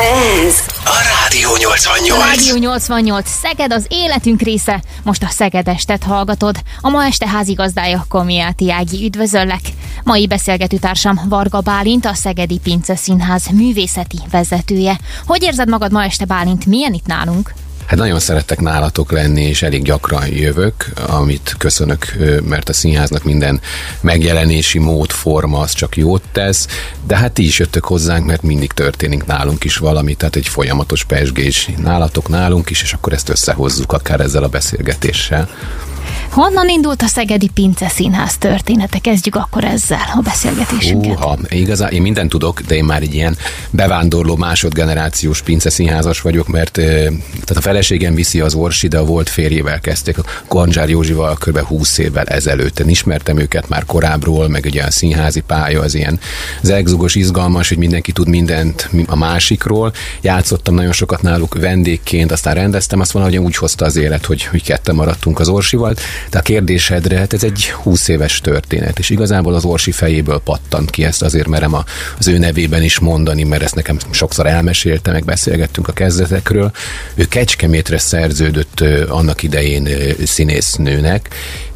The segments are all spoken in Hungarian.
Ez a Rádió 88. Rádió 88, Szeged az életünk része. Most a Szeged estet hallgatod. A ma este házigazdája Komiáti Ági üdvözöllek. Mai beszélgetőtársam Varga Bálint, a Szegedi Pince Színház művészeti vezetője. Hogy érzed magad ma este Bálint? Milyen itt nálunk? Hát nagyon szerettek nálatok lenni, és elég gyakran jövök, amit köszönök, mert a színháznak minden megjelenési mód, forma az csak jót tesz, de hát ti is jöttök hozzánk, mert mindig történik nálunk is valami, tehát egy folyamatos pesgés nálatok, nálunk is, és akkor ezt összehozzuk akár ezzel a beszélgetéssel. Honnan indult a Szegedi Pince Színház története? Kezdjük akkor ezzel a beszélgetésünket. Húha, igazán én mindent tudok, de én már egy ilyen bevándorló másodgenerációs Pince Színházas vagyok, mert tehát a feleségem viszi az Orsi, de a volt férjével kezdték, a Konzsár Józsival kb. 20 évvel ezelőtt. Én ismertem őket már korábbról, meg ugye a színházi pálya az ilyen zegzugos, izgalmas, hogy mindenki tud mindent a másikról. Játszottam nagyon sokat náluk vendégként, aztán rendeztem, azt valahogy úgy hozta az élet, hogy, hogy ketten maradtunk az Orsival. De a kérdésedre, hát ez egy 20 éves történet, és igazából az Orsi fejéből pattant ki, ezt azért merem a, az ő nevében is mondani, mert ezt nekem sokszor elmesélte, meg beszélgettünk a kezdetekről. Ő Kecskemétre szerződött annak idején színésznőnek,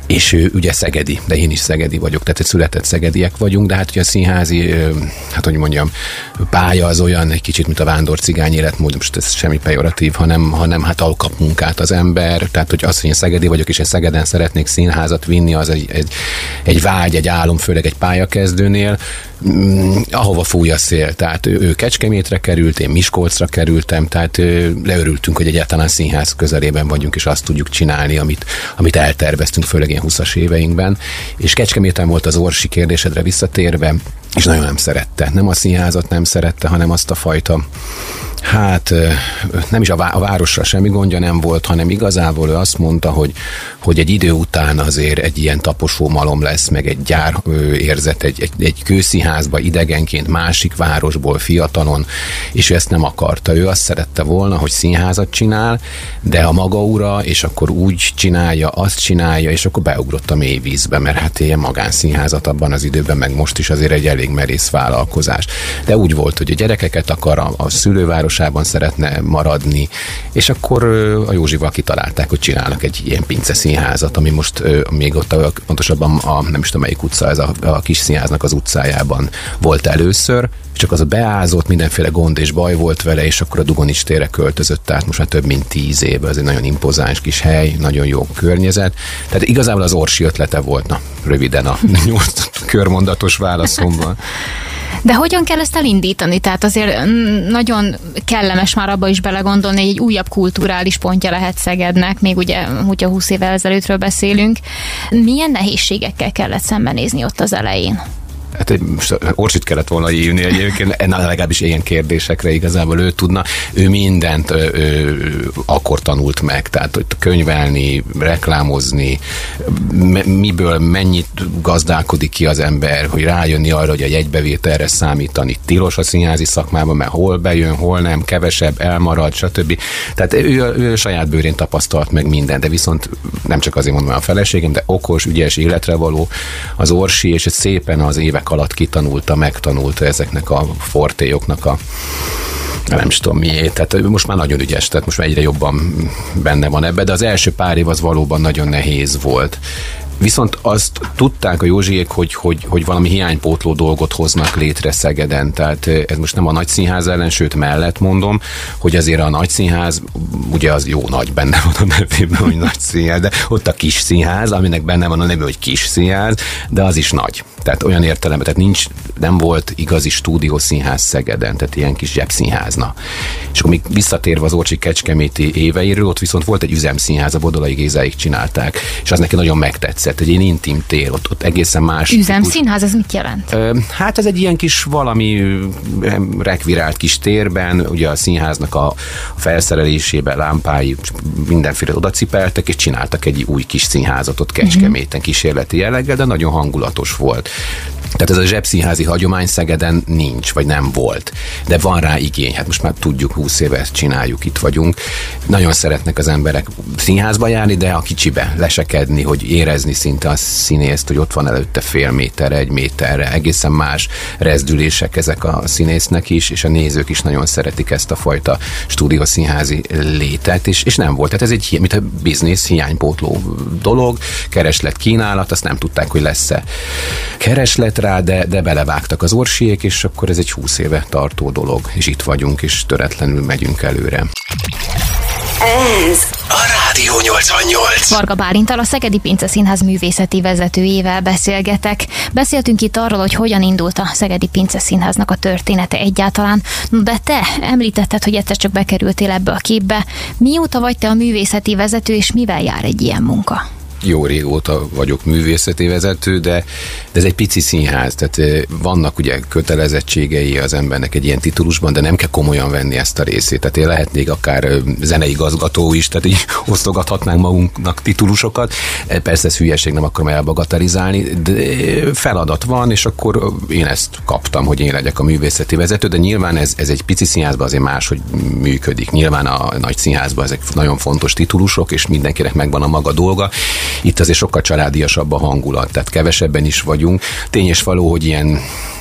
és ő ugye szegedi, de én is szegedi vagyok, tehát egy született szegediek vagyunk, de hát ugye a színházi, hát hogy mondjam, pálya az olyan egy kicsit, mint a vándor cigány életmód, most ez semmi pejoratív, hanem, hanem hát alkap munkát az ember, tehát hogy az, hogy én szegedi vagyok, és én Szegeden szeretnék színházat vinni, az egy, egy, egy vágy, egy álom, főleg egy pályakezdőnél, ahova fúj a szél. Tehát ő, ő Kecskemétre került, én Miskolcra kerültem, tehát leörültünk, hogy egyáltalán színház közelében vagyunk, és azt tudjuk csinálni, amit, amit elterveztünk, főleg ilyen 20-as éveinkben. És Kecskeméten volt az orsi kérdésedre visszatérve, és nagyon nem szerette. Nem a színházat nem szerette, hanem azt a fajta Hát nem is a, vá- a városra semmi gondja nem volt, hanem igazából ő azt mondta, hogy, hogy egy idő után azért egy ilyen taposó malom lesz, meg egy gyár érzet, egy, egy, egy kőszínházba idegenként másik városból fiatalon, és ő ezt nem akarta. Ő azt szerette volna, hogy színházat csinál, de a maga ura, és akkor úgy csinálja, azt csinálja, és akkor beugrott a mély vízbe, mert hát ilyen magánszínházat abban az időben, meg most is azért egy elég merész vállalkozás. De úgy volt, hogy a gyerekeket akar a, a szülőváros városában szeretne maradni, és akkor a Józsival kitalálták, hogy csinálnak egy ilyen pince színházat, ami most még ott a, pontosabban a nem is tudom melyik utca, ez a, a kis színháznak az utcájában volt először, csak az a beázott, mindenféle gond és baj volt vele, és akkor a Dugonics térre költözött, tehát most már több mint tíz év, ez egy nagyon impozáns kis hely, nagyon jó környezet. Tehát igazából az Orsi ötlete volt, na, röviden a nyolc körmondatos válaszomban. De hogyan kell ezt elindítani? Tehát azért nagyon kellemes már abba is belegondolni, hogy egy újabb kulturális pontja lehet Szegednek, még ugye, hogyha 20 évvel ezelőttről beszélünk. Milyen nehézségekkel kellett szembenézni ott az elején? Hát egy, most Orsit kellett volna hívni egyébként, legalábbis ilyen kérdésekre igazából ő tudna. Ő mindent ő, ő, akkor tanult meg, tehát hogy könyvelni, reklámozni, miből mennyit gazdálkodik ki az ember, hogy rájönni arra, hogy a jegybevételre számítani tilos a színházi szakmában, mert hol bejön, hol nem, kevesebb, elmarad, stb. Tehát ő, ő saját bőrén tapasztalt meg minden, de viszont nem csak azért mondom a feleségem, de okos, ügyes, életre való az Orsi, és szépen az évek évek alatt kitanulta, megtanulta ezeknek a fortéjoknak a nem is tudom miért, tehát most már nagyon ügyes, tehát most már egyre jobban benne van ebbe, de az első pár év az valóban nagyon nehéz volt. Viszont azt tudták a Józsiék, hogy, hogy, hogy valami hiánypótló dolgot hoznak létre Szegeden. Tehát ez most nem a nagy színház ellen, sőt mellett mondom, hogy azért a nagy színház, ugye az jó nagy benne van a nevében, hogy színház, de ott a kis színház, aminek benne van a neve, hogy kis színház, de az is nagy. Tehát olyan értelemben, tehát nincs, nem volt igazi stúdiószínház Szegeden, tehát ilyen kis zsebszínházna. És akkor még visszatérve az Orcsi Kecskeméti éveiről, ott viszont volt egy üzemszínház, a Bodolai Gézáig csinálták, és az neki nagyon megtetszett, egy ilyen intim tér, ott, ott egészen más. Üzemszínház, ez mit jelent? Hát ez egy ilyen kis valami rekvirált kis térben, ugye a színháznak a felszerelésében lámpái mindenféle odacipeltek, és csináltak egy új kis színházat ott Kecskeméten kísérleti jelleggel, de nagyon hangulatos volt. Tehát ez a zsebszínházi hagyomány Szegeden nincs, vagy nem volt. De van rá igény. Hát most már tudjuk, 20 éve ezt csináljuk, itt vagyunk. Nagyon szeretnek az emberek színházba járni, de a kicsibe lesekedni, hogy érezni szinte a színészt, hogy ott van előtte fél méterre, egy méterre. Egészen más rezdülések ezek a színésznek is, és a nézők is nagyon szeretik ezt a fajta stúdiószínházi létet, és, és nem volt. Tehát ez egy, mint a biznisz hiánypótló dolog, kereslet, kínálat, azt nem tudták, hogy lesz-e kereslet rá, de, de belevágtak az orsiék, és akkor ez egy 20 éve tartó dolog, és itt vagyunk, és töretlenül megyünk előre. Ez a Rádió 88. Varga Bálintal a Szegedi Pince Színház művészeti vezetőjével beszélgetek. Beszéltünk itt arról, hogy hogyan indult a Szegedi Pince Színháznak a története egyáltalán. De te említetted, hogy egyszer csak bekerültél ebbe a képbe. Mióta vagy te a művészeti vezető, és mivel jár egy ilyen munka? Jó régóta vagyok művészeti vezető, de, de ez egy pici színház, tehát vannak ugye kötelezettségei az embernek egy ilyen titulusban, de nem kell komolyan venni ezt a részét. Tehát én lehetnék akár zeneigazgató is, tehát így osztogathatnánk magunknak titulusokat. E, persze ez hülyeség, nem akarom elbagatelizálni, de feladat van, és akkor én ezt kaptam, hogy én legyek a művészeti vezető, de nyilván ez, ez egy pici színházban azért más, hogy működik. Nyilván a nagy színházban ezek nagyon fontos titulusok, és mindenkinek megvan a maga dolga. Itt azért sokkal családiasabb a hangulat, tehát kevesebben is vagyunk. Tényes való, hogy ilyen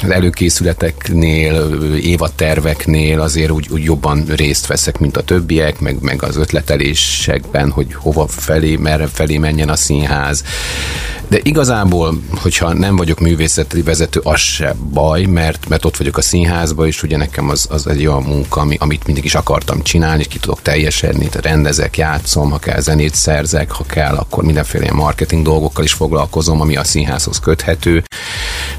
előkészületeknél, évaterveknél azért úgy, úgy jobban részt veszek, mint a többiek, meg, meg az ötletelésekben, hogy hova felé, merre felé menjen a színház. De igazából, hogyha nem vagyok művészeti vezető, az se baj, mert, mert ott vagyok a színházban, és ugye nekem az, az egy olyan munka, ami, amit mindig is akartam csinálni, és ki tudok teljesedni, rendezek, játszom, ha kell zenét szerzek, ha kell, akkor mindenféle ilyen marketing dolgokkal is foglalkozom, ami a színházhoz köthető.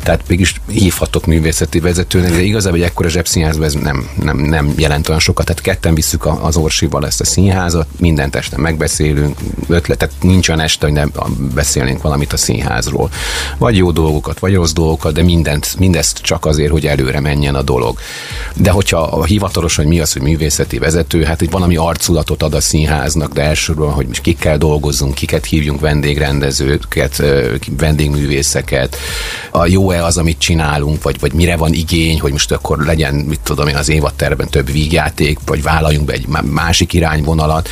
Tehát mégis hívhatok művészeti vezetőnek, de igazából egy ekkora zsebszínházban ez nem, nem, nem jelent olyan sokat. Tehát ketten visszük az Orsival ezt a színházat, mindent este megbeszélünk, ötletet, nincs olyan este, hogy nem beszélnénk valamit a színházról. Vagy jó dolgokat, vagy rossz dolgokat, de mindent, mindezt csak azért, hogy előre menjen a dolog. De hogyha a hivatalos, hogy mi az, hogy művészeti vezető, hát egy valami arculatot ad a színháznak, de elsősorban, hogy most kikkel dolgozzunk, kiket hívjunk vendégrendezőket, vendégművészeket, a jó-e az, amit csinálunk, vagy, vagy mire van igény, hogy most akkor legyen, mit tudom én, az évatterben több vígjáték, vagy vállaljunk be egy másik irányvonalat,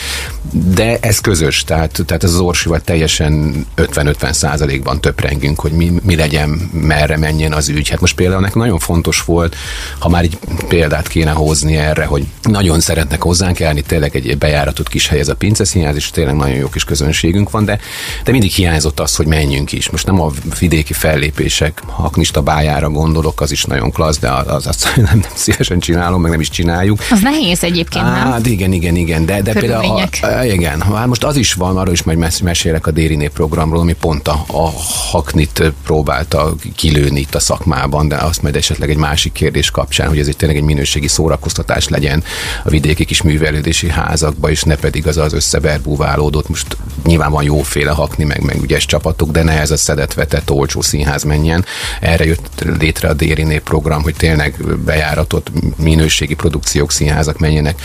de ez közös, tehát, tehát ez az orsival teljesen 50-50 százalékban töprengünk, hogy mi, mi legyen, merre menjen az ügy. Hát most például nekem nagyon fontos volt, ha már egy példát kéne hozni erre, hogy nagyon szeretnek hozzánk elni, tényleg egy bejáratot kis hely ez a pinceszínház, és tényleg nagyon jó kis közönségünk van, de, de mindig hiányzott az, hogy menjünk is. Most nem a vidéki fellépések haknista bájára gondolok, az is nagyon klassz, de az, azt nem, nem szívesen csinálom, meg nem is csináljuk. Az nehéz egyébként, Á, nem? Hát igen, igen, igen, de, de például a, igen, hát most az is van, arról is majd mesélek a Dériné programról, ami pont a, a haknit próbálta kilőni itt a szakmában, de azt majd esetleg egy másik kérdés kapcsán, hogy ez egy tényleg egy minőségi szórakoztatás legyen a vidéki kis művelődési házakba, és ne pedig az az összeverbúválódott. Most nyilván van jóféle hakni, meg, meg ügyes csapatok, de ne ez a szedetvetett olcsó színház menjen. Erre jött létre a Dériné program, hogy tényleg bejáratott minőségi produkciók, színházak menjenek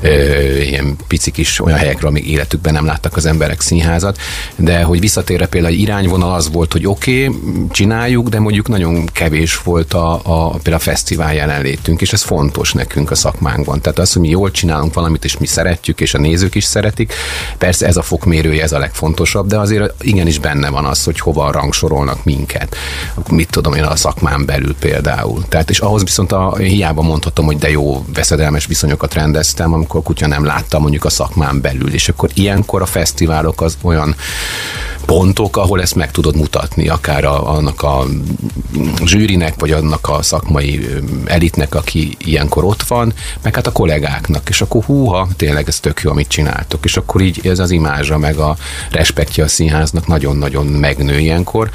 ö, ilyen pici kis olyan helyekről, amíg életükben nem láttak az emberek színházat, de hogy visszatérve például egy irányvonal az volt, hogy oké, okay, csináljuk, de mondjuk nagyon kevés volt a, a, például a fesztivál jelenlétünk, és ez fontos nekünk a szakmánkban. Tehát az, hogy mi jól csinálunk valamit, és mi szeretjük, és a nézők is szeretik, persze ez a fokmérője, ez a legfontosabb, de azért igenis benne van az, hogy hova rangsorolnak minket. Mit tudom én a szakmán belül például. Tehát és ahhoz viszont a, hiába mondhatom, hogy de jó veszedelmes viszonyokat rendeztem, amikor kutya nem látta mondjuk a szakmán belül, és akkor ilyenkor a fesztiválok az olyan pontok, ahol ezt meg tudod mutatni, akár a, annak a zsűrinek, vagy annak a szakmai elitnek, aki ilyenkor ott van, meg hát a kollégáknak, és akkor húha, tényleg ez tök jó, amit csináltok, és akkor így ez az imázsa, meg a respektje a színháznak nagyon-nagyon megnő ilyenkor,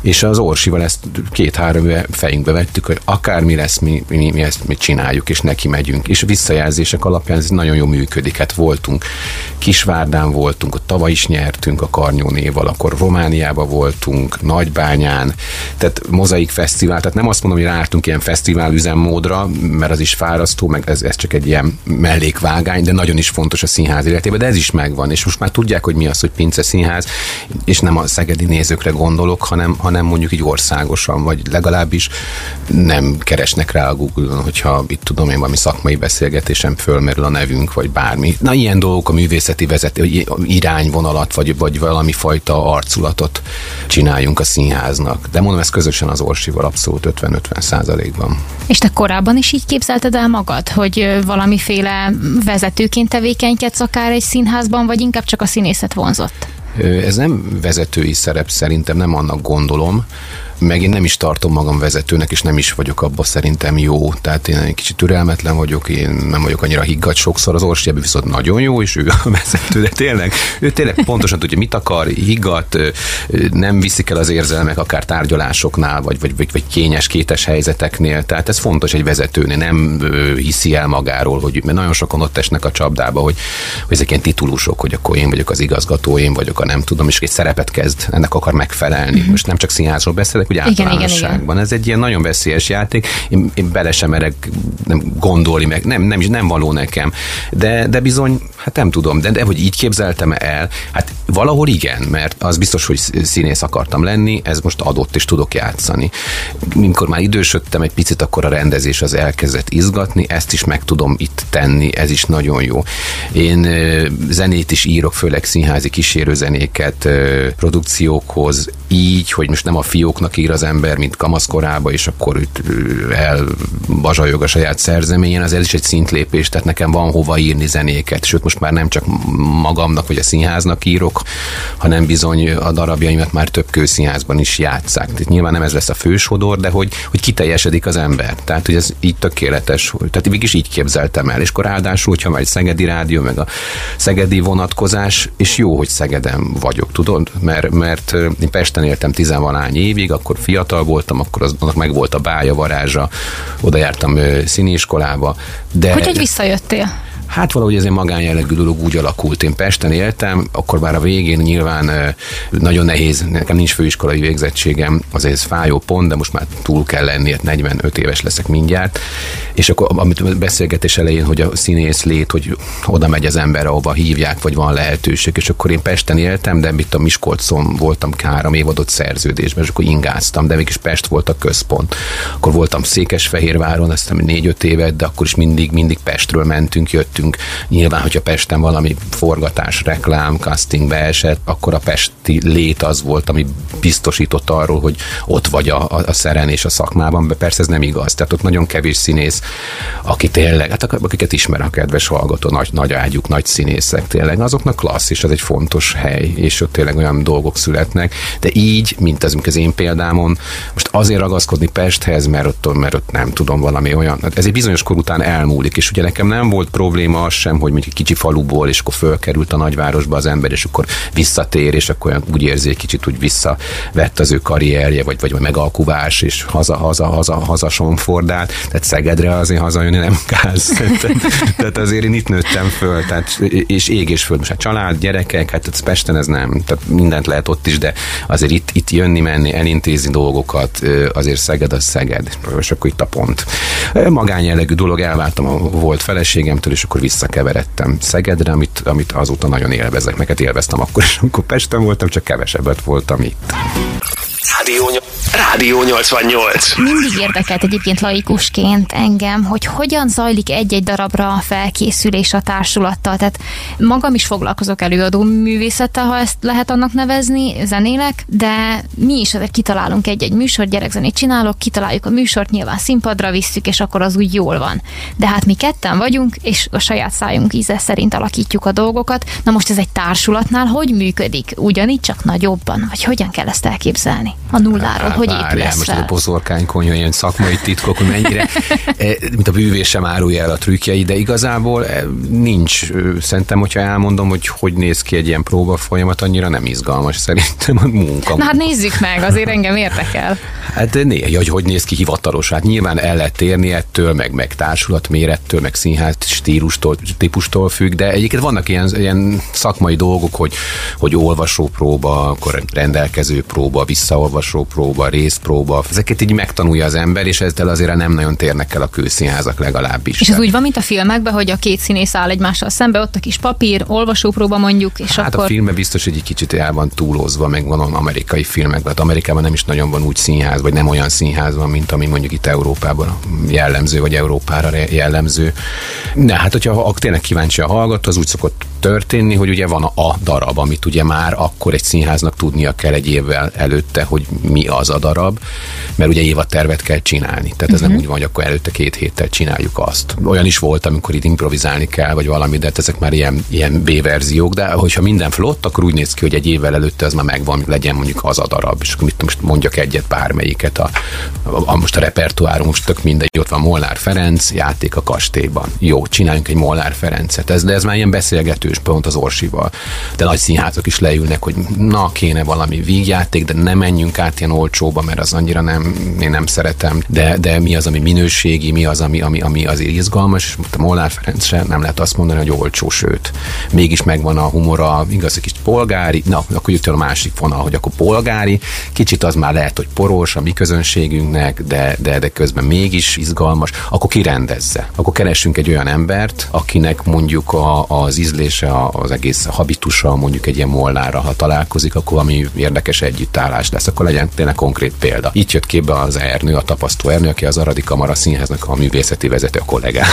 és az Orsival ezt két-három fejünkbe vettük, hogy akármi lesz, mi, mi, mi ezt mi csináljuk, és neki megyünk, és visszajelzések alapján ez nagyon jó működik, hát voltunk Kisvárdán voltunk, ott tavaly is nyertünk a Karnyó név alap akkor Romániába voltunk, Nagybányán, tehát mozaik fesztivál, tehát nem azt mondom, hogy rártunk ilyen fesztivál üzemmódra, mert az is fárasztó, meg ez, ez csak egy ilyen mellékvágány, de nagyon is fontos a színház életében, de ez is megvan, és most már tudják, hogy mi az, hogy Pince Színház, és nem a szegedi nézőkre gondolok, hanem, hanem mondjuk így országosan, vagy legalábbis nem keresnek rá a Google-on, hogyha itt tudom én valami szakmai beszélgetésem fölmerül a nevünk, vagy bármi. Na ilyen dolgok a művészeti vezető, irányvonalat, vagy, vagy valami fajta arculatot csináljunk a színháznak. De mondom, ez közösen az Orsival abszolút 50-50 százalékban. És te korábban is így képzelted el magad, hogy valamiféle vezetőként tevékenykedsz akár egy színházban, vagy inkább csak a színészet vonzott? Ez nem vezetői szerep, szerintem nem annak gondolom, meg én nem is tartom magam vezetőnek, és nem is vagyok abba szerintem jó. Tehát én egy kicsit türelmetlen vagyok, én nem vagyok annyira higgadt sokszor, az Orsi viszont nagyon jó, és ő a vezető, de tényleg, ő tényleg pontosan tudja, mit akar, higgadt, nem viszik el az érzelmek akár tárgyalásoknál, vagy, vagy, vagy, vagy kényes, kétes helyzeteknél. Tehát ez fontos egy vezetőnél, nem hiszi el magáról, hogy mert nagyon sokan ott esnek a csapdába, hogy, hogy ezek ilyen titulusok, hogy akkor én vagyok az igazgató, én vagyok a nem tudom, és egy szerepet kezd, ennek akar megfelelni. Mhm. Most nem csak színházról beszélek, úgy általánosságban. Igen, igen. Ez egy ilyen nagyon veszélyes játék. Én, én bele sem merek nem gondolni, meg nem, nem, is nem való nekem. De, de bizony, hát nem tudom, de, de hogy így képzeltem el, hát valahol igen, mert az biztos, hogy színész akartam lenni, ez most adott, és tudok játszani. Mikor már idősödtem egy picit, akkor a rendezés az elkezdett izgatni, ezt is meg tudom itt tenni, ez is nagyon jó. Én zenét is írok, főleg színházi kísérőzenéket produkciókhoz, így, hogy most nem a fióknak ír az ember, mint kamaszkorába, és akkor itt elbazsajog a saját szerzeményen, az ez is egy szintlépés, tehát nekem van hova írni zenéket, sőt most már nem csak magamnak vagy a színháznak írok, hanem bizony a darabjaimat már több kőszínházban is játszák. Tehát nyilván nem ez lesz a fősodor, de hogy, hogy kiteljesedik az ember. Tehát, hogy ez így tökéletes. Tehát végig is így képzeltem el. És akkor ráadásul, hogyha már egy Szegedi rádió, meg a Szegedi vonatkozás, és jó, hogy Szegeden vagyok, tudod? Mert, mert én Pesten éltem tizenvalány évig, akkor fiatal voltam, akkor az, annak meg volt a bája, varázsa, oda jártam színiskolába. De... Hogy, hogy visszajöttél? Hát valahogy ez egy magánjellegű dolog úgy alakult. Én Pesten éltem, akkor már a végén nyilván nagyon nehéz, nekem nincs főiskolai végzettségem, azért ez fájó pont, de most már túl kell lenni, 45 hát éves leszek mindjárt. És akkor, amit beszélgetés elején, hogy a színész lét, hogy oda megy az ember, ahova hívják, vagy van lehetőség, és akkor én Pesten éltem, de itt a Miskolcon voltam három évadott szerződésben, és akkor ingáztam, de mégis Pest volt a központ. Akkor voltam Székesfehérváron, aztán négy-öt évet, de akkor is mindig, mindig Pestről mentünk, jöttünk beszélgetünk. Nyilván, hogyha Pesten valami forgatás, reklám, casting beesett, akkor a pesti lét az volt, ami biztosított arról, hogy ott vagy a, a, szeren és a szakmában, de persze ez nem igaz. Tehát ott nagyon kevés színész, aki tényleg, hát akiket ismer a kedves hallgató, nagy, nagy ágyuk, nagy színészek tényleg, azoknak klassz, és ez egy fontos hely, és ott tényleg olyan dolgok születnek, de így, mint az, mint az én példámon, most azért ragaszkodni Pesthez, mert ott, mert ott nem tudom valami olyan, hát ez egy bizonyos kor után elmúlik, és ugye nekem nem volt probléma probléma az sem, hogy mondjuk kicsi faluból, és akkor fölkerült a nagyvárosba az ember, és akkor visszatér, és akkor olyan úgy érzi, egy kicsit úgy visszavett az ő karrierje, vagy, vagy megalkuvás, és haza, haza, haza, haza sonfordát. Tehát Szegedre azért hazajönni nem káz. tehát, tehát azért én itt nőttem föl, tehát, és ég és föld. Most hát család, gyerekek, hát Pesten ez nem, tehát mindent lehet ott is, de azért itt, itt jönni, menni, elintézni dolgokat, azért Szeged az Szeged, és akkor itt a pont. Magánjellegű dolog, elváltam a volt feleségemtől, és akkor visszakeveredtem Szegedre, amit, amit azóta nagyon élvezek, meg hát élveztem akkor is, amikor Pesten voltam, csak kevesebbet voltam itt. Rádió, Rádió 88. Mindig érdekelt egyébként laikusként engem, hogy hogyan zajlik egy-egy darabra a felkészülés a társulattal. Tehát magam is foglalkozok előadó művészettel, ha ezt lehet annak nevezni, zenélek, de mi is azért kitalálunk egy-egy műsor, gyerekzenét csinálok, kitaláljuk a műsort, nyilván színpadra visszük, és akkor az úgy jól van. De hát mi ketten vagyunk, és a saját szájunk íze szerint alakítjuk a dolgokat. Na most ez egy társulatnál hogy működik? Ugyanígy csak nagyobban? Vagy hogyan kell ezt elképzelni? A nulláról, Hát hogy várjál, épülesz most a fel. boszorkány konyha, ilyen szakmai titkok, hogy mennyire, eh, mint a bűvés sem árulja el a trükkjei, de igazából eh, nincs, szerintem, hogyha elmondom, hogy hogy néz ki egy ilyen próba folyamat, annyira nem izgalmas szerintem a munka. Na hát nézzük meg, azért engem érdekel. Hát de né, hogy hogy néz ki hivatalos. Hát nyilván el lehet térni ettől, meg, meg társulat mérettől, meg színház stílustól, típustól függ, de egyébként vannak ilyen, ilyen szakmai dolgok, hogy, hogy olvasó próba, akkor rendelkező próba, visszaolvasó próba, részpróba. Ezeket így megtanulja az ember, és ezzel azért nem nagyon térnek el a kőszínházak legalábbis. És ez úgy van, mint a filmekben, hogy a két színész áll egymással szembe, ott a kis papír, olvasópróba mondjuk, és Hát akkor... a filmben biztos, hogy egy kicsit el van túlozva, meg van amerikai filmekben. Hát Amerikában nem is nagyon van úgy színház, vagy nem olyan színház van, mint ami mondjuk itt Európában jellemző, vagy Európára jellemző. De hát, hogyha ha tényleg kíváncsi a hallgató, az úgy szokott történni, hogy ugye van a, a darab, amit ugye már akkor egy színháznak tudnia kell egy évvel előtte, hogy mi az a darab, mert ugye évad kell csinálni. Tehát ez uh-huh. nem úgy van, hogy akkor előtte két héttel csináljuk azt. Olyan is volt, amikor itt improvizálni kell, vagy valami, de hát ezek már ilyen, ilyen B-verziók, de hogyha minden flott, akkor úgy néz ki, hogy egy évvel előtte az már megvan, legyen mondjuk az a darab, és mit most mondjak egyet bármelyiket. A, a, a most a repertoárunk most tök mindegy, ott van Molnár Ferenc, játék a kastélyban. Jó, csináljunk egy Molnár Ferencet. Ez, de ez már ilyen beszélgetős pont az Orsival. De nagy színházak is leülnek, hogy na, kéne valami vígjáték, de ne menjünk át ilyen olcsóba, mert az annyira nem, én nem szeretem. De, de mi az, ami minőségi, mi az, ami, ami, ami azért izgalmas, és a Molnár Ferenc sem nem lehet azt mondani, hogy olcsó, sőt. Mégis megvan a humora, igaz, egy kis polgári, na, akkor jött el a másik vonal, hogy akkor polgári, kicsit az már lehet, hogy poros a mi közönségünknek, de, de, de közben mégis izgalmas, akkor kirendezze. Akkor keressünk egy olyan embert, akinek mondjuk a, az ízlése, a- az egész habitusa mondjuk egy ilyen molnára, ha találkozik, akkor valami érdekes együttállás lesz, akkor legyen tényleg konkrét példa. Itt jött képbe az Ernő, a tapasztó Ernő, aki az Aradi Kamara Színháznak a művészeti vezető, a kollégám.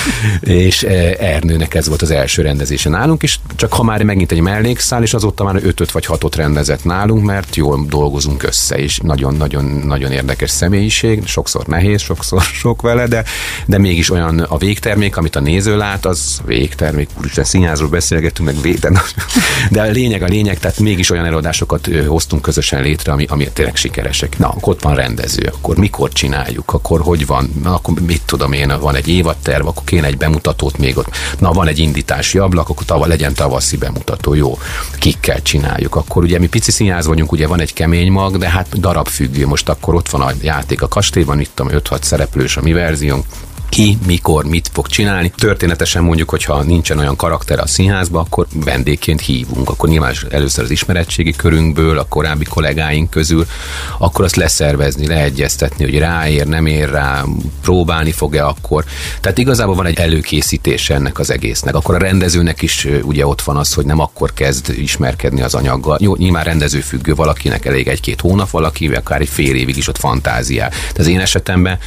és eh, Ernőnek ez volt az első rendezése nálunk, és csak ha már megint egy mellékszál, és azóta már ötöt vagy hatot rendezett nálunk, mert jól dolgozunk össze, és nagyon-nagyon-nagyon érdekes személyiség, sokszor nehéz, sokszor sok vele, de, de mégis olyan a végtermék, amit a néző lát, az végtermék, úristen, színházról beszélgetünk, meg vég, de, a lényeg a lényeg, tehát mégis olyan előadásokat hoztunk közösen létre, ami, ami tényleg sikeresek. Na, akkor ott van rendező, akkor mikor csináljuk, akkor hogy van, na, akkor mit tudom én, van egy évadterv, akkor kéne egy bemutatót még ott, na, van egy indítási ablak, akkor tava, legyen tavaszi bemutató, jó, kikkel csináljuk. Akkor ugye mi pici színház vagyunk, ugye van egy kemény mag, de hát darabfüggő, most akkor ott van a játék a kastélyban, itt tudom, 5-6 szereplős a mi verziónk, ki, mikor, mit fog csinálni. Történetesen mondjuk, hogyha nincsen olyan karakter a színházba, akkor vendégként hívunk. Akkor nyilván először az ismeretségi körünkből, a korábbi kollégáink közül, akkor azt leszervezni, leegyeztetni, hogy ráér, nem ér rá, próbálni fog-e akkor. Tehát igazából van egy előkészítés ennek az egésznek. Akkor a rendezőnek is ugye ott van az, hogy nem akkor kezd ismerkedni az anyaggal. Jó, nyilván rendezőfüggő valakinek elég egy-két hónap, valaki akár egy fél évig is ott fantáziál. De az én esetemben,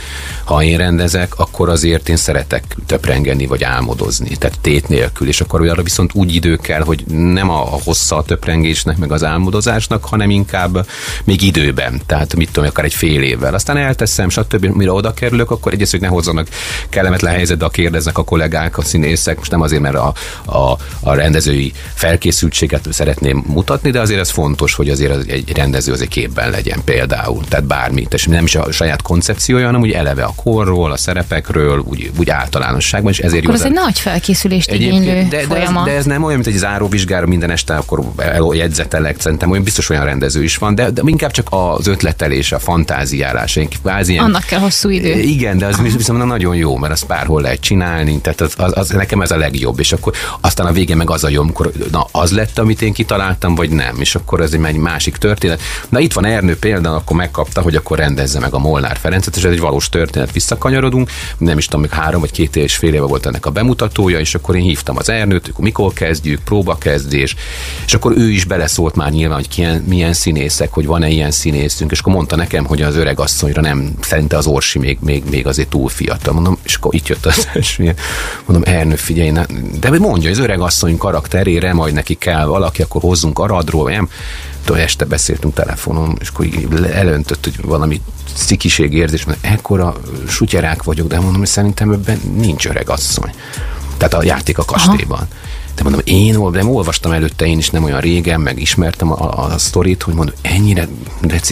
ha én rendezek, akkor azért én szeretek töprengeni vagy álmodozni, tehát tét nélkül, és akkor arra viszont úgy idő kell, hogy nem a, a hossza a töprengésnek, meg az álmodozásnak, hanem inkább még időben, tehát mit tudom, akár egy fél évvel. Aztán elteszem, stb. Mire oda kerülök, akkor egyrészt, hogy ne hozzanak kellemetlen helyzetbe, kérdeznek a kollégák, a színészek, most nem azért, mert a, a, a rendezői felkészültséget szeretném mutatni, de azért ez fontos, hogy azért az- egy rendező azért képben legyen például, tehát bármi, és nem is a saját koncepciója, hanem úgy eleve a korról, a szerepekről, úgy, úgy általánosságban, és ezért Akkor jó az egy nagy felkészülést igénylő de, de, ez, de ez nem olyan, mint egy záróvizsgára minden este, akkor el- jegyzetelek, szerintem olyan biztos olyan rendező is van, de, de inkább csak az ötletelés, a fantáziálás, kvázi ilyen, Annak kell hosszú idő. igen, de az viszont nagyon jó, mert azt párhol lehet csinálni, tehát az, az, az, nekem ez a legjobb, és akkor aztán a vége meg az a jó, amikor na, az lett, amit én kitaláltam, vagy nem, és akkor ez egy, egy másik történet. Na itt van Ernő például, akkor megkapta, hogy akkor rendezze meg a Molnár Ferencet, és ez egy valós történet, visszakanyarodunk, nem is tudom, még három vagy két és fél éve volt ennek a bemutatója, és akkor én hívtam az Ernőt, akkor mikor kezdjük, próbakezdés, és akkor ő is beleszólt már nyilván, hogy milyen, milyen színészek, hogy van-e ilyen színészünk, és akkor mondta nekem, hogy az öreg asszonyra nem, szerinte az Orsi még, még, még azért túl fiatal. Mondom, és akkor itt jött az ilyen, mondom, Ernő, figyelj, ne, de mondja, az öreg asszony karakterére majd neki kell valaki, akkor hozzunk aradról, nem? Tudod, este beszéltünk telefonon, és akkor elöntött, hogy valami szikiség érzés, mert ekkora sutyerák vagyok, de mondom, hogy szerintem ebben nincs öreg asszony. Tehát a játék a kastélyban. De mondom, én nem olvastam előtte én is nem olyan régen, meg ismertem a, a, a sztorit, hogy mondom, ennyire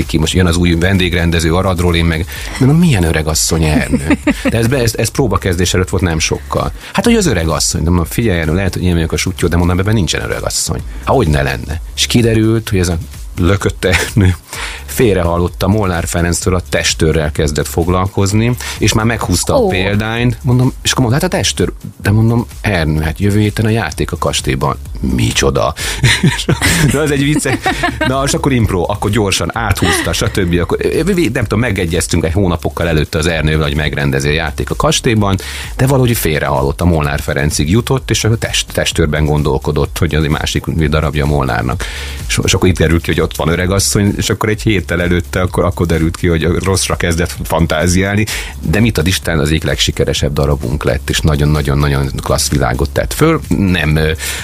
ki, most jön az új vendégrendező Aradról, én meg mondom, milyen öreg asszony Ernő. De ez, ez, ez próbakezdés előtt volt nem sokkal. Hát, hogy az öreg asszony, de mondom, figyelj, Ernő, lehet, hogy én vagyok a sutyó, de mondom, ebben nincsen öreg asszony. Hát, hogy ne lenne. És kiderült, hogy ez a lökötte nő félrehallotta Molnár Ferenctől a testőrrel kezdett foglalkozni, és már meghúzta oh. a példányt, mondom, és akkor mondom, hát a testőr, de mondom, Ernő, hát jövő héten a játék a kastélyban. Micsoda? de az egy vicce. Na, és akkor impro, akkor gyorsan áthúzta, stb. Akkor, nem tudom, megegyeztünk egy hónapokkal előtte az Ernővel, hogy megrendezi a játék a kastélyban, de valahogy félrehallott, a Molnár Ferencig jutott, és a test, testőrben gondolkodott, hogy az egy másik darabja Molnárnak. És, és akkor itt derült ki, hogy ott van öregasszony, és akkor egy héttel előtte akkor, akkor derült ki, hogy rosszra kezdett fantáziálni, de mit ad Isten, az egyik legsikeresebb darabunk lett, és nagyon-nagyon-nagyon klassz világot tett föl. Nem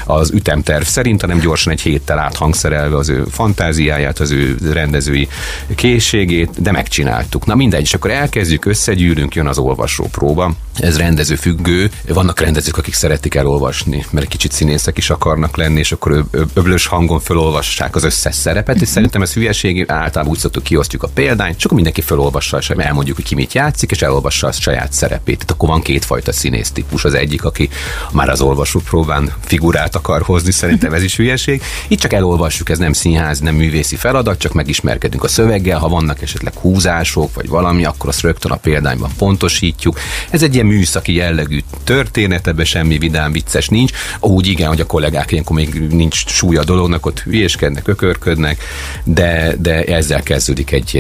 az ütemterv szerint, hanem gyorsan egy héttel áthangszerelve az ő fantáziáját, az ő rendezői készségét, de megcsináltuk. Na mindegy, és akkor elkezdjük, összegyűlünk, jön az olvasó próba. Ez rendező függő. Vannak rendezők, akik szeretik elolvasni, mert kicsit színészek is akarnak lenni, és akkor öblös hangon felolvassák az összes szerepet, és szerintem ez hülyeség, általában úgy szoktuk kiosztjuk a példányt, csak mindenki felolvassa, és elmondjuk, hogy ki mit játszik, és elolvassa a saját szerepét. Tehát akkor van kétfajta színész típus. Az egyik, aki már az olvasó próbán figurát akar hozni, szerintem ez is hülyeség. Itt csak elolvassuk, ez nem színház, nem művészi feladat, csak megismerkedünk a szöveggel, ha vannak esetleg húzások, vagy valami, akkor azt rögtön a példányban pontosítjuk. Ez egy ilyen műszaki jellegű történet, ebben semmi vidám, vicces nincs. Úgy igen, hogy a kollégák ilyenkor még nincs súlya a dolognak, ott hülyéskednek, ökörködnek, de, de ezzel kezdődik egy,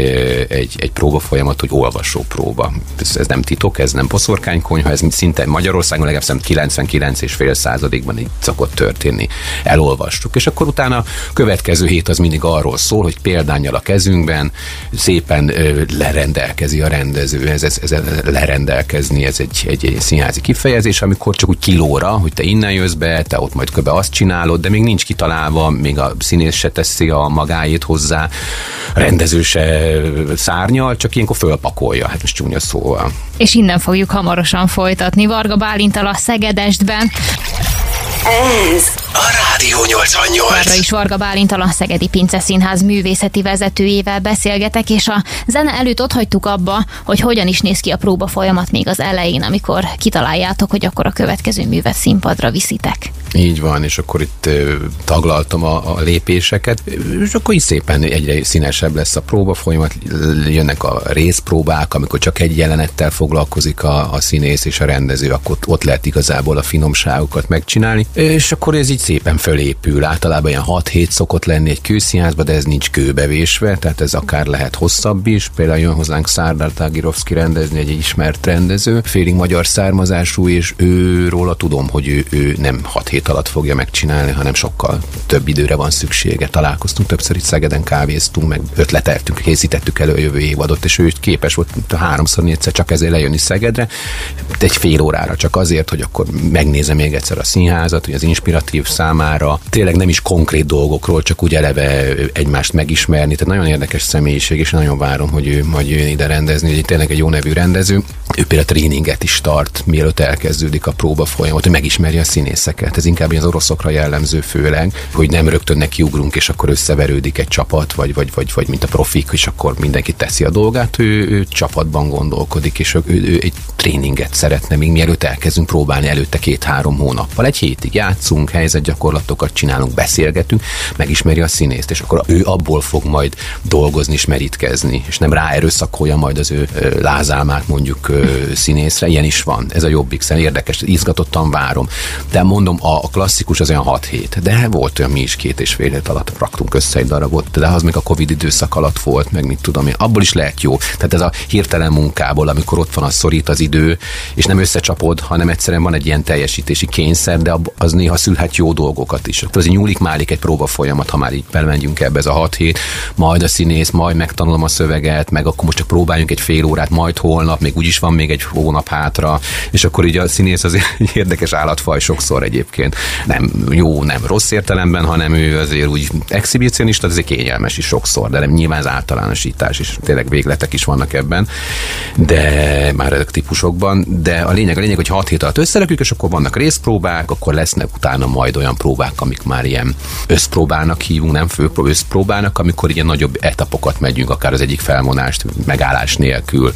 egy, egy próba folyamat, hogy olvasó próba. Ez, ez nem titok, ez nem poszorkánykonyha, ez szinte Magyarországon legalább 99 és fél századékban így szokott történni. Elolvastuk. És akkor utána következő hét az mindig arról szól, hogy példányjal a kezünkben szépen ö, lerendelkezi a rendező. Ez, ez, ez lerendelkezni, ez egy, egy, egy színházi kifejezés, amikor csak úgy kilóra, hogy te innen jössz be, te ott majd köbe azt csinálod, de még nincs kitalálva, még a színész se teszi a magáét hozzá, a rendező se szárnyal, csak ilyenkor fölpakolja, hát most csúnya szóval. És innen fogjuk hamarosan folytatni Varga Bálintal a Szegedestben. Ez a Rádió 88. Arra is Varga Bálintal a Szegedi Pince Színház művészeti vezetőjével beszélgetek, és a zene előtt ott hagytuk abba, hogy hogyan is néz ki a próba folyamat még az elején, amikor kitaláljátok, hogy akkor a következő művet színpadra viszitek. Így van, és akkor itt taglaltam a, a lépéseket, és akkor így szépen egyre színesebb lesz a próba folyamat, jönnek a részpróbák, amikor csak egy jelenettel foglalkozik a, a színész és a rendező, akkor ott lehet igazából a finomságokat megcsinálni, és akkor ez így szépen fölépül. Általában ilyen 6-7 szokott lenni egy kőszínházba, de ez nincs kőbevésve, tehát ez akár lehet hosszabb is. Például jön hozzánk Szárdár Tagirovszki rendezni, egy ismert rendező, félig magyar származású, és őróla tudom, hogy ő, ő nem 6 hét alatt fogja megcsinálni, hanem sokkal több időre van szüksége. Találkoztunk többször itt Szegeden, kávéztunk, meg ötleteltünk, készítettük elő a jövő évadot, és ő képes volt háromszor, négyszer csak ezért lejönni Szegedre, egy fél órára csak azért, hogy akkor megnézem még egyszer a színházat, hogy az inspiratív számára tényleg nem is konkrét dolgokról, csak úgy eleve egymást megismerni. Tehát nagyon érdekes személyiség, és nagyon várom, hogy ő majd jön ide rendezni, hogy tényleg egy jó nevű rendező. Ő például tréninget is tart, mielőtt elkezdődik a próba folyamat, hogy megismerje a színészeket. Ez inkább az oroszokra jellemző főleg, hogy nem rögtön nekiugrunk, és akkor összeverődik egy csapat, vagy, vagy, vagy, vagy mint a profik, és akkor mindenki teszi a dolgát, ő, ő csapatban gondolkodik, és ő, ő, ő egy tréninget szeretne, még mielőtt elkezdünk próbálni előtte két-három hónappal. Egy hétig játszunk, helyzetgyakorlatokat csinálunk, beszélgetünk, megismeri a színészt, és akkor ő abból fog majd dolgozni és merítkezni, és nem ráerőszakolja majd az ő lázálmát mondjuk színészre. Ilyen is van. Ez a jobbik szem. Érdekes, izgatottan várom. De mondom, a klasszikus az olyan 6 hét, de volt olyan mi is két és fél hét alatt raktunk össze egy darabot, de az még a Covid időszak alatt volt, meg mit tudom én. Abból is lehet jó. Tehát ez a hirtelen munkából, amikor ott van a szorít az idő, és nem összecsapod, hanem egyszerűen van egy ilyen teljesítési kényszer, de az néha szülhet jó dolgokat is. Azért nyúlik málik egy próba folyamat, ha már így belmenjünk ebbe ez a 6 hét, majd a színész, majd megtanulom a szöveget, meg akkor most csak próbáljunk egy fél órát, majd holnap, még úgyis van még egy hónap hátra, és akkor így a színész az érdekes állatfaj sokszor egyébként. Nem jó, nem rossz értelemben, hanem ő azért úgy exhibicionista, egy kényelmes is sokszor, de nem nyilván az általánosítás is, tényleg végletek is vannak ebben, de már ezek típusokban, de a lényeg, a lényeg, hogy 6 hét alatt összerakjuk, és akkor vannak részpróbák, akkor lesznek utána majd olyan próbák, amik már ilyen összpróbának hívunk, nem főpróbá, összpróbának, amikor ilyen nagyobb etapokat megyünk, akár az egyik felmonást megállás nélkül,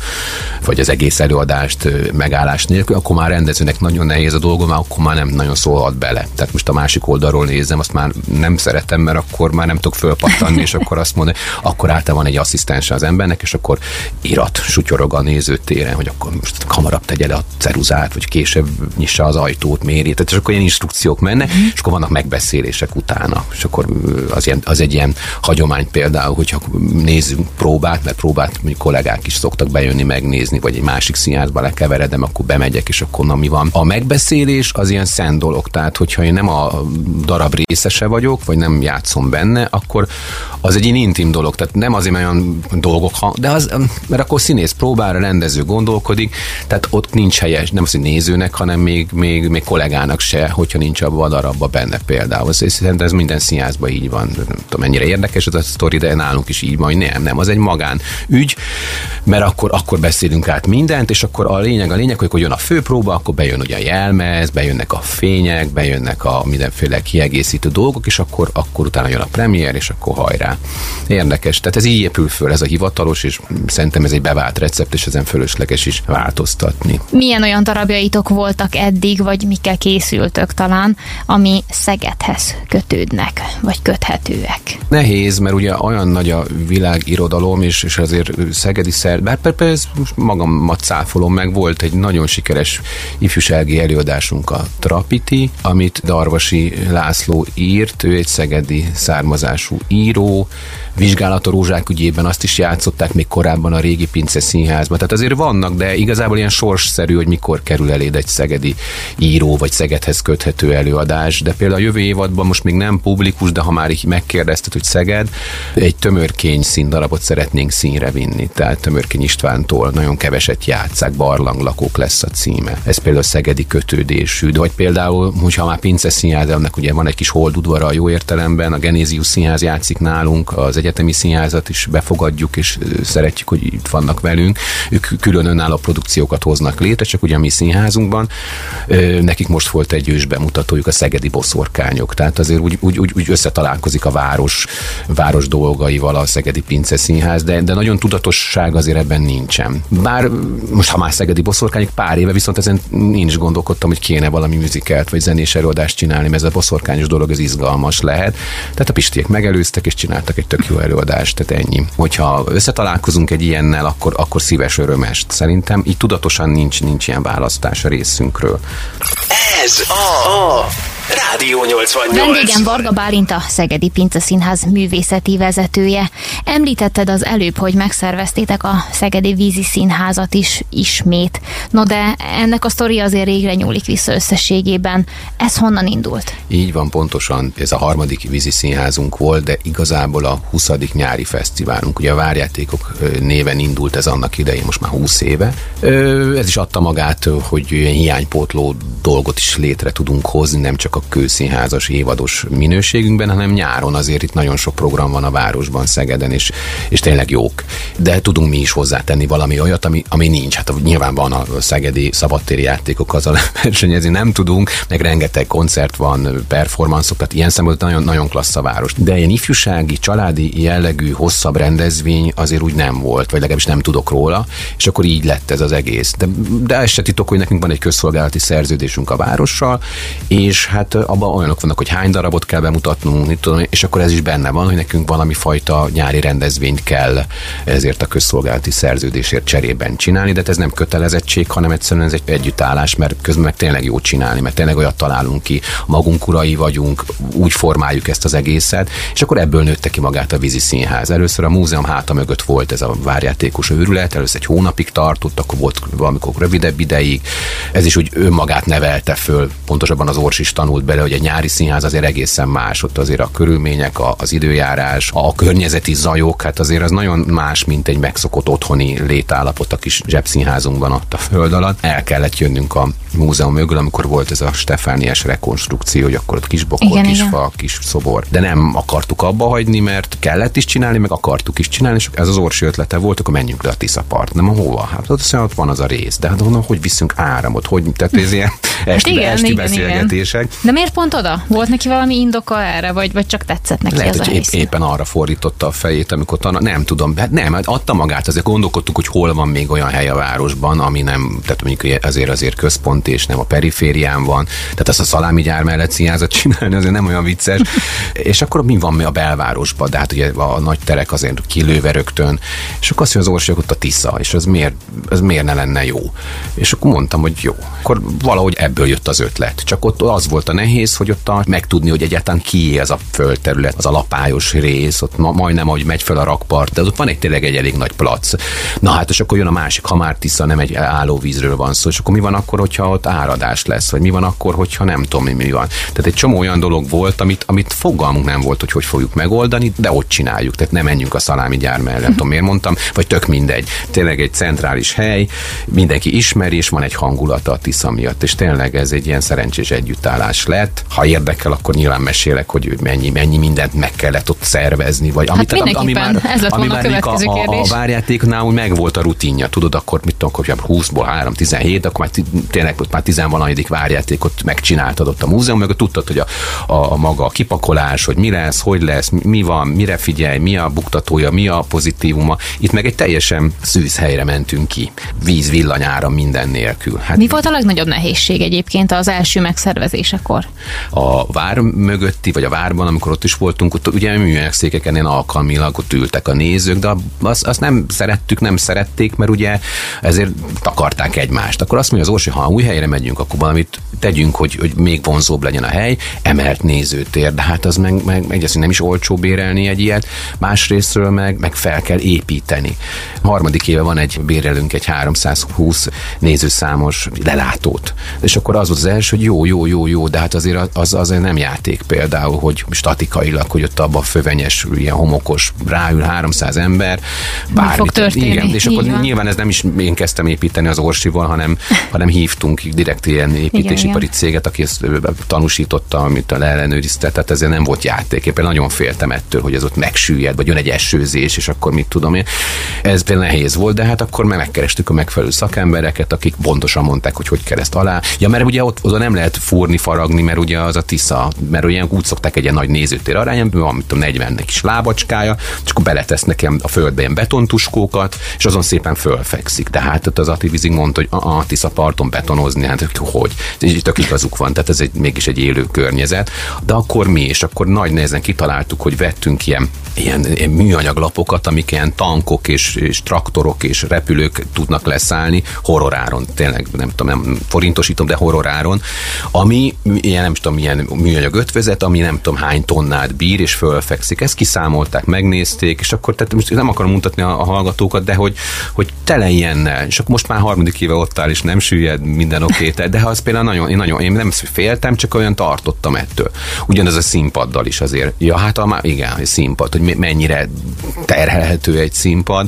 vagy az egész előadást megállás nélkül, akkor már rendezőnek nagyon nehéz a dolga, már akkor már nem nagyon szólhat bele. Tehát most a másik oldalról nézem, azt már nem szeretem, mert akkor már nem tudok fölpattanni, és akkor azt mondani, akkor általában egy asszisztens az embernek, és akkor irat, sutyorog a nézőtéren, hogy akkor most hamarabb tegye le a ceruzát, vagy később nyissa az ajtót, méri. Tehát és akkor ilyen instrukciók mennek, mm. és akkor vannak megbeszélések utána. És akkor az, ilyen, az egy ilyen hagyomány például, hogyha nézzünk próbát, mert próbát mondjuk kollégák is szoktak bejönni megnézni, vagy egy másik színházba lekeveredem, akkor bemegyek, és akkor na mi van. A megbeszélés az ilyen szent dolog, tehát hogyha én nem a darab részese vagyok, vagy nem játszom benne, akkor az egy ilyen intim dolog, tehát nem azért olyan dolgok, de az, mert akkor színész próbára, rendező gondolkodik, tehát ott nincs helyes, nem az, hogy nézőnek, hanem még, még, még kollégának se, hogyha nincs abban a darabban benne például. Szerintem ez minden színházban így van. Nem tudom, mennyire érdekes ez a sztori, de nálunk is így van, hogy nem, nem, az egy magán ügy, mert akkor, akkor beszélünk át mindent, és akkor a lényeg, a lényeg, hogy akkor jön a főpróba, akkor bejön ugye a jelmez, bejönnek a fények, bejönnek a mindenféle kiegészítő dolgok, és akkor, akkor utána jön a premier, és akkor hajrá. Érdekes. Tehát ez így épül föl, ez a hivatalos, és szerintem ez egy bevált recept, és ezen fölösleges is változtatni. Milyen olyan darabjaitok voltak eddig, vagy mikkel készültök talán, ami Szegedhez kötődnek, vagy köthetőek? Nehéz, mert ugye olyan nagy a világirodalom, és, és azért szegedi szer, bár persze ez most magamat cáfolom meg, volt egy nagyon sikeres ifjúsági előadásunk a Trapiti, amit Darvasi László írt, ő egy szegedi származású író, vizsgálat a rózsák ügyében azt is játszották még korábban a régi Pince Színházban. Tehát azért vannak, de igazából ilyen sorsszerű, hogy mikor kerül eléd egy szegedi író vagy Szegedhez köthető előadás. De például a jövő évadban most még nem publikus, de ha már így megkérdezted, hogy Szeged, egy tömörkény színdarabot szeretnénk színre vinni. Tehát Tömörkény Istvántól nagyon keveset játszák, barlanglakók lesz a címe. Ez például szegedi kötődésű. De vagy például, hogyha már Pince Színház, annak ugye van egy kis holdudvara a jó értelemben, a Genézius Színház játszik nálunk, az egyetemi színházat is befogadjuk, és szeretjük, hogy itt vannak velünk. Ők külön önálló produkciókat hoznak létre, csak ugye a mi színházunkban. Nekik most volt egy ős bemutatójuk a Szegedi Boszorkányok. Tehát azért úgy, úgy, úgy, úgy összetalálkozik a város, város dolgaival a Szegedi Pince Színház, de, de nagyon tudatosság azért ebben nincsen. Bár most, ha már Szegedi Boszorkányok pár éve, viszont ezen is gondolkodtam, hogy kéne valami műzikelt vagy zenés előadást csinálni, mert ez a boszorkányos dolog, ez izgalmas lehet. Tehát a pistiek megelőztek és csináltak egy tök jó előadást, tehát ennyi. Hogyha összetalálkozunk egy ilyennel, akkor, akkor szíves örömest. Szerintem így tudatosan nincs, nincs ilyen választás a részünkről. Ez a, a Rádió 88. Vendégem Varga Bálint, a Szegedi Pince Színház művészeti vezetője. Említetted az előbb, hogy megszerveztétek a Szegedi Vízi Színházat is ismét. No de ennek a sztori azért régre nyúlik vissza összességében. Ez honnan indult? Így van, pontosan. Ez a harmadik vízi színházunk volt, de igazából a 20. nyári fesztiválunk. Ugye a Várjátékok néven indult ez annak idején, most már 20 éve. Ez is adta magát, hogy hiánypótló dolgot is létre tudunk hozni, nem csak a kőszínházas évados minőségünkben, hanem nyáron azért itt nagyon sok program van a városban, Szegeden, és, és tényleg jók. De tudunk mi is hozzátenni valami olyat, ami, ami nincs. Hát nyilván van a szegedi szabadtéri játékok azzal versenyezni, nem tudunk, meg rengeteg koncert van, performanszok, tehát ilyen szempontból nagyon, nagyon klassz a város. De ilyen ifjúsági, családi jellegű, hosszabb rendezvény azért úgy nem volt, vagy legalábbis nem tudok róla, és akkor így lett ez az egész. De, de ez se titok, hogy nekünk van egy közszolgálati szerződésünk a várossal, és hát abban olyanok vannak, hogy hány darabot kell bemutatnunk, mit tudom, és akkor ez is benne van, hogy nekünk valami fajta nyári rendezvényt kell ezért a közszolgálati szerződésért cserében csinálni, de hát ez nem kötelezettség, hanem egyszerűen ez egy együttállás, mert közben meg tényleg jót csinálni, mert tényleg olyat találunk ki, magunk urai vagyunk, úgy formáljuk ezt az egészet, és akkor ebből nőtte ki magát a vízi színház. Először a múzeum háta mögött volt ez a várjátékos őrület, először egy hónapig tartott, akkor volt valamikor rövidebb ideig. Ez is úgy önmagát nevelte föl, pontosabban az Ors is tanult bele, hogy egy nyári színház azért egészen más, ott azért a körülmények, a, az időjárás, a környezeti zajok, hát azért az nagyon más, mint egy megszokott otthoni létállapot a kis zsebszínházunkban ott a föld alatt. El kellett jönnünk a múzeum mögül, amikor volt ez a Stefániás rekonstrukció, hogy akkor ott kis bokor, Igen, kis igen. fa, kis szobor. De nem akartuk abba hagyni, mert kellett is csinálni, meg akartuk is csinálni, és ez az Orsi ötlete volt, akkor menjünk le a Tisza part. Nem, hova? Hát ott, aztán ott van az a rész. De hát mondom, hogy viszünk áramot, hogy, tehát ez ilyen esti, igen, esti igen, beszélgetések. De miért pont oda? Volt neki valami indoka erre, vagy, vagy csak tetszett neki Lehet, ez a hogy épp, helyszín? éppen arra fordította a fejét, amikor tana, nem tudom, hát nem, hát adta magát, azért gondolkodtuk, hogy hol van még olyan hely a városban, ami nem, tehát mondjuk azért azért központ és nem a periférián van, tehát ezt a szalámi gyár mellett színházat csinálni azért nem olyan vicces, és akkor mi van mi a belvárosban, de hát ugye a nagy terek azért kilőve rögtön, és akkor azt mondja az orsiak ott a Tisza, és az miért, az miért ne lenne jó? És akkor mondtam, hogy jó. Akkor valahogy ebből jött az ötlet. Csak ott az volt a nehéz, hogy ott a, megtudni, hogy egyáltalán ki az a földterület, az a lapályos rész, ott ma, majdnem, ahogy megy fel a rakpart, de ott van egy tényleg egy elég nagy plac. Na hát, és akkor jön a másik, ha már Tisza nem egy állóvízről van szó, és akkor mi van akkor, hogyha ott áradás lesz, vagy mi van akkor, hogyha nem tudom, mi, mi van. Tehát egy csomó olyan dolog volt, amit, amit fogalmunk nem volt, hogy hogy fogjuk megoldani, de ott csináljuk. Tehát nem menjünk a szalámi gyár mellett, nem tudom, miért mondtam, vagy tök mindegy. Tényleg egy centrális hely, mindenki ismeri, és van egy hangulata a Tisza miatt, és tényleg ez egy ilyen szerencsés együttállás lett. Ha érdekel, akkor nyilván mesélek, hogy mennyi, mennyi mindent meg kellett ott szervezni, vagy Hát mindenképpen. Ez lett ami a már a, a, a, kérdés. várjátéknál úgy meg volt a rutinja, tudod, akkor mit tudom, hogy 20-ból 3, 17, akkor már tényleg ott már 10 valanyadik várjátékot megcsináltad ott a múzeum, meg tudtad, hogy a, a, a maga a kipakolás, hogy mi lesz, hogy lesz, mi van, mire figyelj, mi a buktatója, mi a pozitívuma. Itt meg egy teljesen szűz helyre mentünk ki. Víz, villanyára minden nélkül. Hát Mi volt a legnagyobb nehézség egyébként az első megszervezésekor? a vár mögötti, vagy a várban, amikor ott is voltunk, ott ugye műanyag székeken ilyen alkalmilag ott ültek a nézők, de azt, azt nem szerettük, nem szerették, mert ugye ezért takarták egymást. Akkor azt mondja az Orsi, ha új helyre megyünk, akkor valamit tegyünk, hogy, hogy még vonzóbb legyen a hely, emelt nézőtér, de hát az meg, meg, meg nem is olcsó bérelni egy ilyet, másrésztről meg, meg fel kell építeni. A harmadik éve van egy bérelünk egy 320 nézőszámos lelátót. És akkor az volt az első, hogy jó, jó, jó, jó, de hát azért az, azért nem játék például, hogy statikailag, hogy ott abban a fövenyes, ilyen homokos, ráül 300 ember, fog történni. Igen, és Így akkor van. nyilván ez nem is én kezdtem építeni az Orsival, hanem, hanem hívtunk direkt ilyen építésipari igen. céget, aki ezt tanúsította, amit leellenőrizte, tehát ezért nem volt játék. Éppen nagyon féltem ettől, hogy ez ott megsüllyed, vagy jön egy esőzés, és akkor mit tudom én. Ez például nehéz volt, de hát akkor meg megkerestük a megfelelő szakembereket, akik pontosan mondták, hogy hogy kell ezt alá. Ja, mert ugye ott oda nem lehet fúrni, faragni, mert ugye az a Tisza, mert ugye úgy szokták egy ilyen nagy nézőtér arányban, van, mit tudom, 40 kis lábacskája, és akkor beletesz nekem a földbe ilyen betontuskókat, és azon szépen fölfekszik. De hát ott az Ati Vizing mondta, hogy a, a Tisza parton betonozni, hát hogy? És tök igazuk van, tehát ez egy, mégis egy élő környezet. De akkor mi, és akkor nagy nehezen kitaláltuk, hogy vettünk ilyen, ilyen, ilyen műanyag lapokat, amik ilyen tankok és, és traktorok és repülők tudnak leszállni horroráron, tényleg nem tudom, nem forintosítom, de horroráron, ami ilyen nem tudom, milyen műanyag ötvözet, ami nem tudom hány tonnát bír, és fölfekszik. Ezt kiszámolták, megnézték, és akkor tehát most nem akarom mutatni a, a hallgatókat, de hogy, hogy tele ilyennel, és akkor most már harmadik éve ott áll, és nem süllyed, minden oké, okay, de az például nagyon, én nagyon, én nem féltem, csak olyan tartottam ettől. Ugyanez a színpaddal is azért. Ja, hát a, igen, hogy színpad, mennyire terhelhető egy színpad.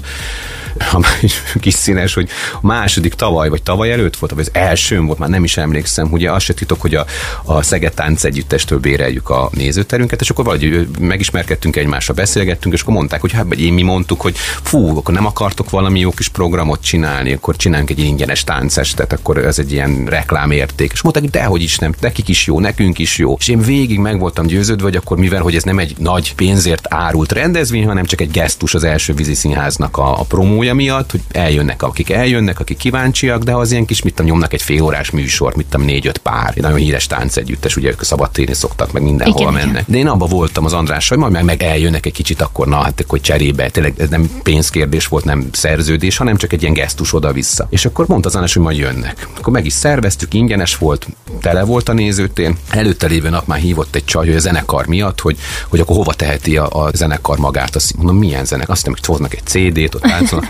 A kis színes, hogy a második tavaly, vagy tavaly előtt volt, vagy az elsőn volt, már nem is emlékszem, ugye azt se titok, hogy a, a Szeged Tánc Együttestől béreljük a nézőterünket, és akkor valahogy megismerkedtünk egymással, beszélgettünk, és akkor mondták, hogy hát, vagy én mi mondtuk, hogy fú, akkor nem akartok valami jó kis programot csinálni, akkor csinálunk egy ingyenes táncestet, akkor ez egy ilyen reklámérték. És mondták, hogy dehogy is nem, nekik is jó, nekünk is jó. És én végig meg voltam győződve, hogy akkor mivel, hogy ez nem egy nagy pénzért árult rendezvény, hanem csak egy gesztus az első vízi színháznak a, a promója miatt, hogy eljönnek, akik eljönnek, akik kíváncsiak, de az ilyen kis, mit tudom, nyomnak egy félórás műsort, mit tudom, négy-öt pár. Nagyon híres táncegyüttes, ugye ők szabadtéri szoktak, meg mindenhol Igen, mennek. igen. De én abban voltam az Andrással, hogy majd meg, meg eljönnek egy kicsit, akkor na, hát akkor cserébe. Tényleg ez nem pénzkérdés volt, nem szerződés, hanem csak egy ilyen gesztus oda-vissza. És akkor mondta az András, hogy majd jönnek. Akkor meg is szerveztük, ingyenes volt, tele volt a nézőtér. Előtte lévő nap már hívott egy csaj, hogy a zenekar miatt, hogy, hogy akkor hova teheti a, a zenekar magát. Azt mondom, milyen zenek? Azt hiszem, hogy hoznak egy CD-t, ott táncolnak.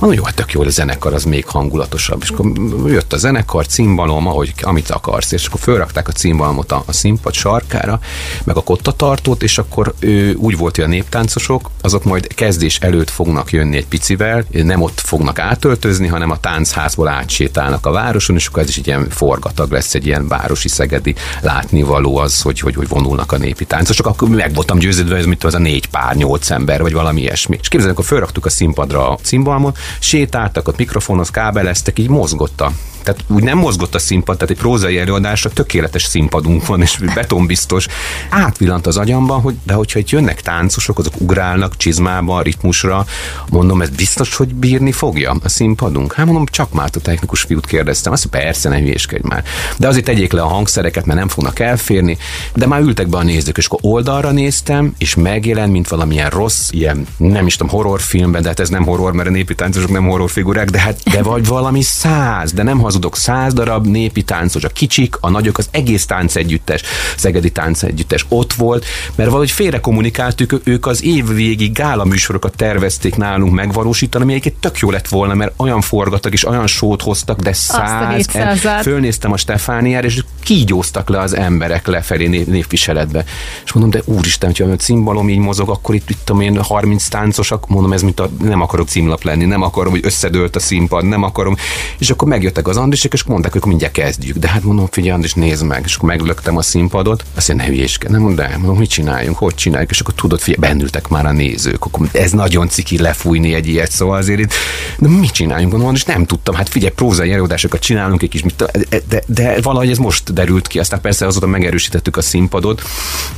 Mondom, jó, hát tök jó, a zenekar az még hangulatosabb. És akkor jött a zenekar, cimbalom, ahogy, amit akarsz, és akkor fölrakták a cimbalomot a, a színpad sarkára, meg a kottatartót, és akkor ő, úgy volt, hogy a néptáncosok, azok majd kezdés előtt fognak jönni egy picivel, nem ott fognak átöltözni, hanem a táncházból átsétálnak a városon, és akkor ez is egy ilyen forgatag lesz, egy ilyen városi szegedi látnivaló az, hogy, hogy, hogy vonulnak a népi táncosok. Akkor meg voltam győződve, ez mit az a négy pár, nyolc ember, vagy valami ilyesmi. És képzeljük, akkor fölraktuk a színpadra a cimbalmot, sétáltak, ott mikrofonhoz kábeleztek, így mozgott a tehát úgy nem mozgott a színpad, tehát egy prózai előadásra tökéletes színpadunk van, és betonbiztos. Átvillant az agyamban, hogy de hogyha itt jönnek táncosok, azok ugrálnak csizmába, ritmusra, mondom, ez biztos, hogy bírni fogja a színpadunk? Hát mondom, csak már a technikus fiút kérdeztem, azt persze, ne hülyéskedj már. De azért tegyék le a hangszereket, mert nem fognak elférni, de már ültek be a nézők, és akkor oldalra néztem, és megjelent, mint valamilyen rossz, ilyen, nem is tudom, horrorfilmben, de hát ez nem horror, mert a népi táncosok nem horrorfigurák, de hát de vagy valami száz, de nem hazudok, száz darab népi táncos, a kicsik, a nagyok, az egész tánc együttes, Szegedi tánc együttes ott volt, mert valahogy félre kommunikáltuk, ők az év végi gála műsorokat tervezték nálunk megvalósítani, ami egyébként tök jó lett volna, mert olyan forgattak és olyan sót hoztak, de száz, em, fölnéztem a Stefániára, és kígyóztak le az emberek lefelé név, névviseletbe. És mondom, de úristen, hogyha a cimbalom így mozog, akkor itt, itt tudom én 30 táncosak, mondom, ez mint a, nem akarok címlap lenni, nem akarom, hogy összedőlt a színpad, nem akarom. És akkor megjöttek az Andrisek, és mondták, hogy mindjárt kezdjük. De hát mondom, figyelj, Andris, nézd meg. És akkor meglöktem a színpadot. Azt mondja, ne hülyéskedj, nem mondom, de mondom, mit csináljunk, hogy csináljuk. És akkor tudod, figyelj, bennültek már a nézők. Akkor ez nagyon ciki lefújni egy ilyet, szóval azért itt, de mit csináljunk, mondom, és nem tudtam. Hát figyelj, prózai előadásokat csinálunk egy kis, mit, de, de, de, valahogy ez most derült ki. Aztán persze azóta megerősítettük a színpadot,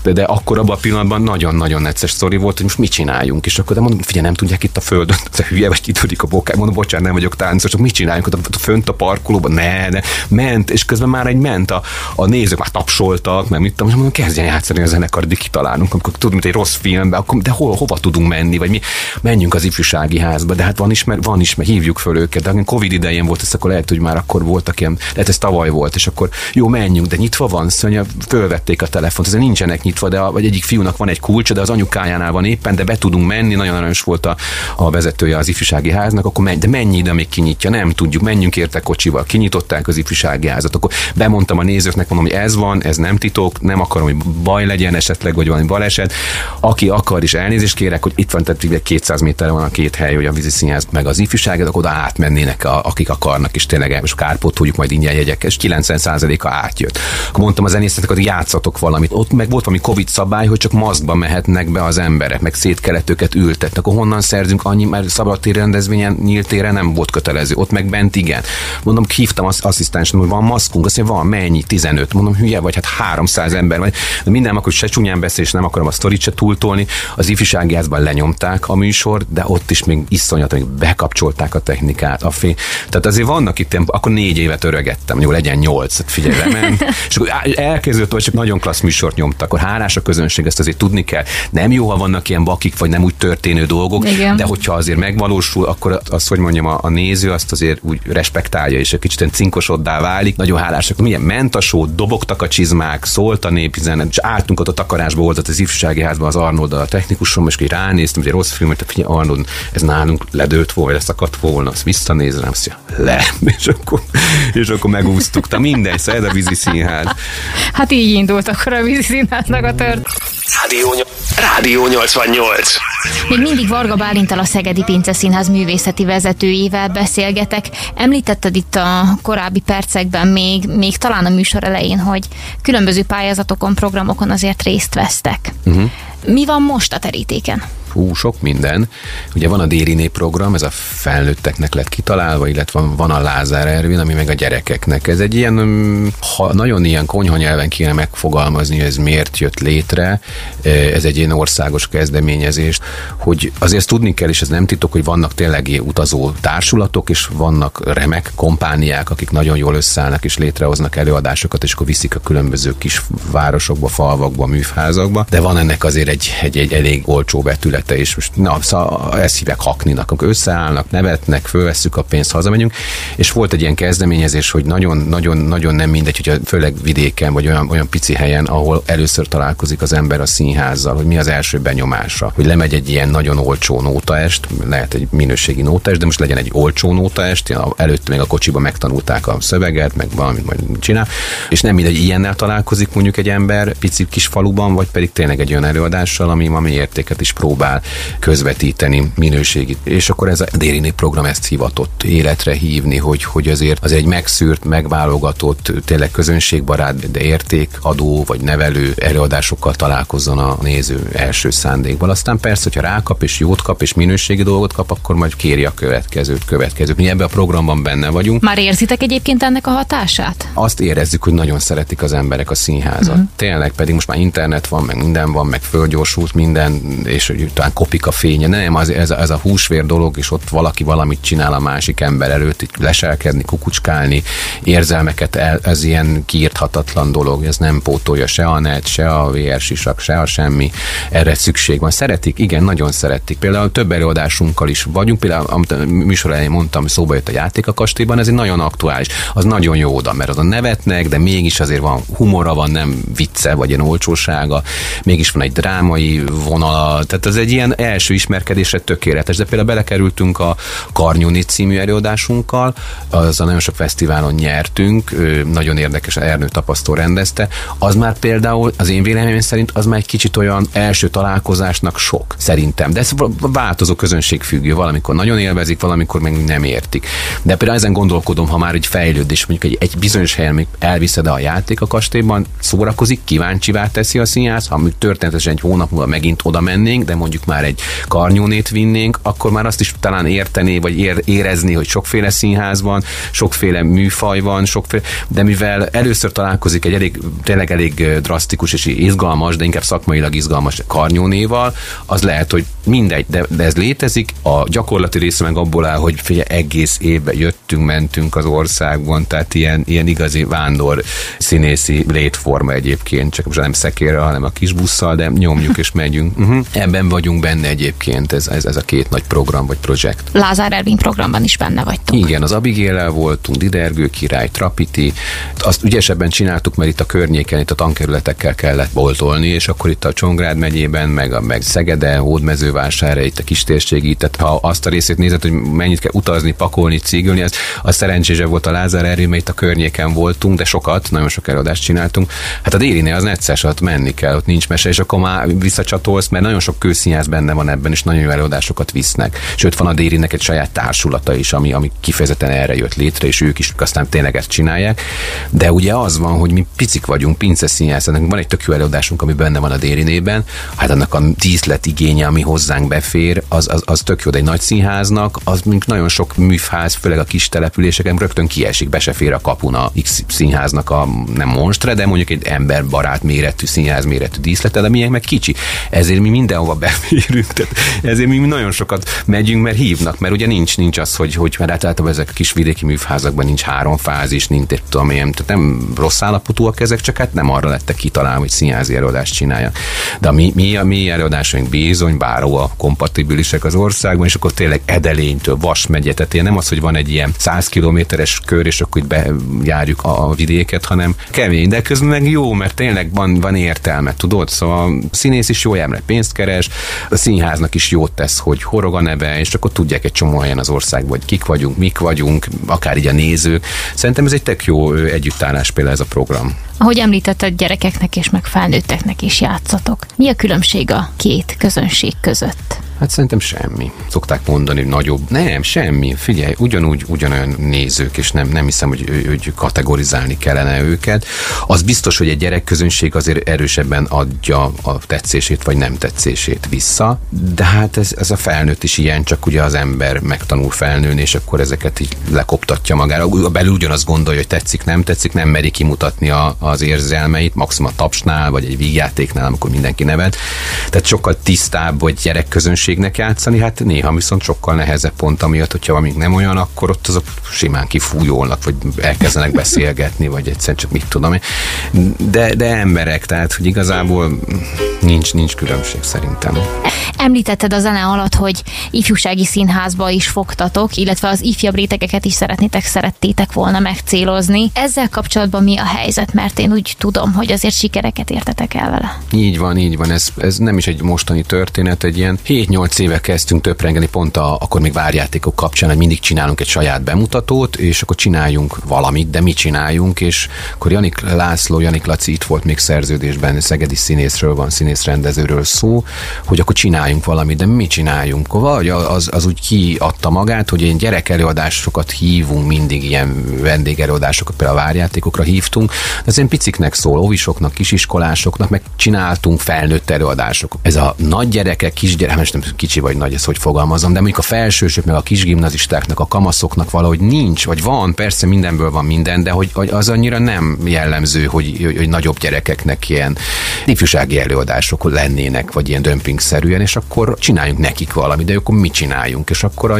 de, de akkor abban a pillanatban nagyon-nagyon necces sztori volt, hogy most mit csináljunk. És akkor de mondom, figyelj, nem tudják itt a földön, ez hülye vagy kitűnik a bokát, mondom, bocsánat, nem vagyok táncos, mit csináljunk ott fönt a parkolóban, ne, ne, ment, és közben már egy ment. A, a nézők, már tapsoltak, mert mit tudom, és mondom, kezdjen játszani a zenekar, de kitalálunk, amikor tudunk, mint egy rossz filmbe, akkor, de hol, hova tudunk menni, vagy mi? Menjünk az ifjúsági házba, de hát van ismer, van ismer, hívjuk föl őket, de a Covid idején volt, ez akkor lehet, hogy már akkor voltak ilyen, lehet ez tavaly volt, és akkor jó, menjünk, de nyitva van, szóval fölvették a telefont, ezek nincsenek nyitva, de a, vagy egyik fiúnak van egy kulcsa, de az anyukájánál van éppen, de be tudunk menni, nagyon aranyos volt a, a vezetője az ifjúsági háznak, akkor menj, de mennyi ide még kinyitja, nem tudjuk, menjünk érte kocsival, kinyitották az ifjúsági házat, akkor bemondtam a nézőknek, mondom, hogy ez van, ez nem titok, nem akarom, hogy baj legyen esetleg, vagy valami baleset. Aki akar is elnézést kérek, hogy itt van, tehát 200 méterre van a két hely, hogy a vízi színház meg az ifjúság, akkor oda átmennének, a, akik akarnak, és tényleg most kárpot tudjuk majd ingyen jegyek, és 90%-a átjött. Akkor mondtam a zenészeknek, hogy játszatok valamit. Ott meg volt valami Covid szabály, hogy csak maszkba mehetnek be az emberek, meg szét kellett őket ültetni. Akkor honnan szerzünk annyi, mert szabadtéri rendezvényen nyílt nem volt kötelező. Ott meg bent igen. Mondom, hívtam az asszisztensnek, hogy van maszkunk, azt mondja, van, mennyi, 15. Mondom, hülye vagy, hát 300 ember vagy. De minden akkor se csúnyán beszél, és nem akarom a sztorit se túltolni. Az ifjúsági házban lenyomták a műsor, de ott is még iszonyat, hogy bekapcsolták a technikát, a fény. Tehát azért vannak itt, akkor négy évet öregettem, jó, legyen nyolc, hát figyelj, lement. és akkor elkezdődött, hogy csak nagyon klassz műsort nyomtak, akkor hálás a közönség, ezt azért tudni kell. Nem jó, ha vannak ilyen bakik, vagy nem úgy történő dolgok, Igen. de hogyha azért megvalósul, akkor azt, hogy mondjam, a, a néző azt azért úgy respektálja, és kicsit cinkosoddá válik. Nagyon hálásak. Milyen ment a só, dobogtak a csizmák, szólt a népzenet, és álltunk ott a takarásba, volt az ifjúsági házban az Arnold a technikusom, és így ránéztem, hogy egy rossz film, hogy figyelj, Arnold, ez nálunk ledőlt volna, leszakadt volna, azt visszanézem, azt mondja, le, és akkor, és akkor megúsztuk. Ta mindegy, szed a vízi színház. Hát így indult akkor a vízi színháznak a tört. Rádió, Rádió 88. Még mindig Varga Bálintal a Szegedi Pince Színház művészeti vezetőjével beszélgetek. Említetted itt a korábbi percekben még, még talán a műsor elején, hogy különböző pályázatokon, programokon azért részt vesztek. Uh-huh. Mi van most a terítéken? Hú, sok minden. Ugye van a Déri program, ez a felnőtteknek lett kitalálva, illetve van, a Lázár Ervin, ami meg a gyerekeknek. Ez egy ilyen, mm, ha nagyon ilyen konyha nyelven kéne megfogalmazni, hogy ez miért jött létre, eh, ez egy ilyen országos kezdeményezés, hogy azért tudni kell, és ez nem titok, hogy vannak tényleg utazó társulatok, és vannak remek kompániák, akik nagyon jól összeállnak és létrehoznak előadásokat, és akkor viszik a különböző kis városokba, falvakba, műfházakba, de van ennek azért egy, egy, egy elég olcsó betület területe, és most na, szóval ezt hívják hakninak, akkor összeállnak, nevetnek, fölvesszük a pénzt, hazamegyünk, és volt egy ilyen kezdeményezés, hogy nagyon-nagyon-nagyon nem mindegy, hogyha főleg vidéken, vagy olyan, olyan pici helyen, ahol először találkozik az ember a színházzal, hogy mi az első benyomása, hogy lemegy egy ilyen nagyon olcsó nótaest, lehet egy minőségi nótaest, de most legyen egy olcsó nótaest, előtt még a kocsiba megtanulták a szöveget, meg valamit majd csinál, és nem mindegy, ilyennel találkozik mondjuk egy ember pici kis faluban, vagy pedig tényleg egy olyan előadással, ami, ami értéket is próbál közvetíteni, minőségit. És akkor ez a Dérini program ezt hivatott életre hívni, hogy, hogy azért az egy megszűrt, megválogatott, tényleg közönségbarát, de értékadó vagy nevelő előadásokkal találkozzon a néző első szándékban. Aztán persze, hogyha rákap és jót kap és minőségi dolgot kap, akkor majd kéri a következőt, következőt. Mi ebben a programban benne vagyunk. Már érzitek egyébként ennek a hatását? Azt érezzük, hogy nagyon szeretik az emberek a színházat. Uh-huh. Tényleg, pedig most már internet van, meg minden van, meg fölgyorsult minden, és hogy talán kopik a fénye. Nem, az, ez, a, ez a húsvér dolog, és ott valaki valamit csinál a másik ember előtt, így leselkedni, kukucskálni, érzelmeket, el, ez ilyen kiírthatatlan dolog, ez nem pótolja se a net, se a VR sisak, se a semmi. Erre szükség van. Szeretik, igen, nagyon szeretik. Például több előadásunkkal is vagyunk, például amit műsor elején mondtam, szóba jött a játék a kastélyban, ez egy nagyon aktuális. Az nagyon jó oda, mert a nevetnek, de mégis azért van humora, van nem vicce, vagy ilyen olcsósága, mégis van egy drámai vonala, tehát ez egy ilyen első ismerkedésre tökéletes. De például belekerültünk a Karnyúni című előadásunkkal, az a nagyon sok fesztiválon nyertünk, nagyon érdekes, Ernő tapasztó rendezte, az már például az én véleményem szerint az már egy kicsit olyan első találkozásnak sok, szerintem. De ez változó közönség függő, valamikor nagyon élvezik, valamikor meg nem értik. De például ezen gondolkodom, ha már egy fejlődés, mondjuk egy, egy bizonyos helyen elviszed a játék a kastélyban, szórakozik, kíváncsivá teszi a színház, ha történetesen egy hónap múlva megint oda mennénk, de mondjuk már egy karnyónét vinnénk, akkor már azt is talán értené, vagy ér, érezni, hogy sokféle színház van, sokféle műfaj van, sokféle, de mivel először találkozik egy elég, tényleg elég drasztikus és izgalmas, de inkább szakmailag izgalmas karnyónéval, az lehet, hogy mindegy, de, de ez létezik. A gyakorlati része meg abból áll, hogy figyelj, egész évben jöttünk, mentünk az országban, tehát ilyen, ilyen igazi vándor színészi létforma egyébként, csak most nem szekére, hanem a kis busszal, de nyomjuk és megyünk. Uh-huh. Ebben vagyunk benne egyébként, ez, ez, ez a két nagy program vagy projekt. Lázár Ervin programban is benne vagytok. Igen, az Abigéllel voltunk, Didergő király, Trapiti, azt ügyesebben csináltuk, mert itt a környéken, itt a tankerületekkel kellett boltolni, és akkor itt a Csongrád megyében, meg, a, meg Szegede, Hódmezővásárhely, itt a kistérségi, tehát ha azt a részét nézed, hogy mennyit kell utazni, pakolni, cígölni, az, az szerencsése volt a Lázár Ervin, mert itt a környéken voltunk, de sokat, nagyon sok előadást csináltunk. Hát a Dérinél az necces, ott menni kell, ott nincs mese, és akkor már visszacsatolsz, mert nagyon sok kőszínház benne van ebben, és nagyon jó előadásokat visznek. Sőt, van a Dérinek egy saját társulata is, ami, ami kifejezetten erre jött létre, és ők is aztán tényleg ezt csinálják. De ugye az van, hogy mi picik vagyunk, pince színház, van egy tök jó előadásunk, ami benne van a Dérinében, hát annak a díszlet igénye, ami hozzánk befér, az, az, az tök jó, de egy nagy színháznak, az mint nagyon sok műfáz, főleg a kis településeken rögtön kiesik, be se fér a kapun a X színháznak a nem monstre, de mondjuk egy emberbarát méretű színház méretű díszlete, de milyen meg kicsi. Ezért mi mindenhova beférünk, tehát ezért mi nagyon sokat megyünk, mert hívnak, mert ugye nincs, nincs az, hogy, hogy mert általában ezek a kis vidéki műfázakban nincs három fázis, nincs egy tudom ilyen, tehát nem rossz állapotúak ezek, csak hát nem arra lettek kitalálva, hogy színházi előadást csinálja. De a mi, mi, a mi előadásaink bizony, báró a kompatibilisek az országban, és akkor tényleg Edelénytől, Vas megye, tehát nem az, hogy van egy ilyen 100 kilométeres kör, és akkor itt bejárjuk a vidéket, hanem kemény, de közben meg jó, mert tényleg van, van értelme, tudod? Szóval a színész is jó emre pénzt keres, a színháznak is jót tesz, hogy horog a neve, és akkor tudják egy csomó helyen az országban, hogy kik vagyunk, mik vagyunk, akár így a nézők. Szerintem ez egy tök jó együttállás például ez a program. Ahogy említetted, gyerekeknek és meg felnőtteknek is játszatok. Mi a különbség a két közönség között? Hát szerintem semmi. Szokták mondani, nagyobb. Nem, semmi. Figyelj, ugyanúgy, ugyanolyan nézők, és nem, nem hiszem, hogy, hogy kategorizálni kellene őket. Az biztos, hogy egy gyerekközönség azért erősebben adja a tetszését, vagy nem tetszését vissza, de hát ez, ez a felnőtt is ilyen, csak ugye az ember megtanul felnőni, és akkor ezeket így lekoptatja magára. Belül ugyanazt gondolja, hogy tetszik, nem tetszik, nem meri kimutatni a, az érzelmeit, maximum a tapsnál, vagy egy vígjátéknál, amikor mindenki nevet. Tehát sokkal tisztább, hogy gyerekközönség közönségnek játszani, hát néha viszont sokkal nehezebb pont amiatt, hogyha amíg nem olyan, akkor ott azok simán kifújolnak, vagy elkezdenek beszélgetni, vagy egyszer csak mit tudom. De, de emberek, tehát, hogy igazából Nincs, nincs különbség szerintem. Említetted a zene alatt, hogy ifjúsági színházba is fogtatok, illetve az ifjabb rétegeket is szeretnétek, szerettétek volna megcélozni. Ezzel kapcsolatban mi a helyzet? Mert én úgy tudom, hogy azért sikereket értetek el vele. Így van, így van. Ez, ez nem is egy mostani történet, egy ilyen 7-8 éve kezdtünk töprengeni pont a, akkor még várjátékok kapcsán, hogy mindig csinálunk egy saját bemutatót, és akkor csináljunk valamit, de mi csináljunk, és akkor Janik László, Janik Laci itt volt még szerződésben, szegedi színészről van, színészrendezőről szó, hogy akkor csináljunk valamit, de mi csináljunk? Vagy az, az úgy kiadta magát, hogy ilyen gyerekelőadásokat hívunk, mindig ilyen vendégelőadásokat, például a várjátékokra hívtunk, de ilyen piciknek szól, ovisoknak, kisiskolásoknak, meg csináltunk felnőtt előadások. Ez a nagy gyerekek, kisgyerek, most nem kicsi vagy nagy, ez hogy fogalmazom, de mondjuk a felsősök, meg a kisgimnazistáknak, a kamaszoknak valahogy nincs, vagy van, persze mindenből van minden, de hogy, hogy az annyira nem jellemző, hogy, hogy, nagyobb gyerekeknek ilyen ifjúsági előadások lennének, vagy ilyen dömpingszerűen, és akkor csináljunk nekik valamit, de akkor mit csináljunk? És akkor a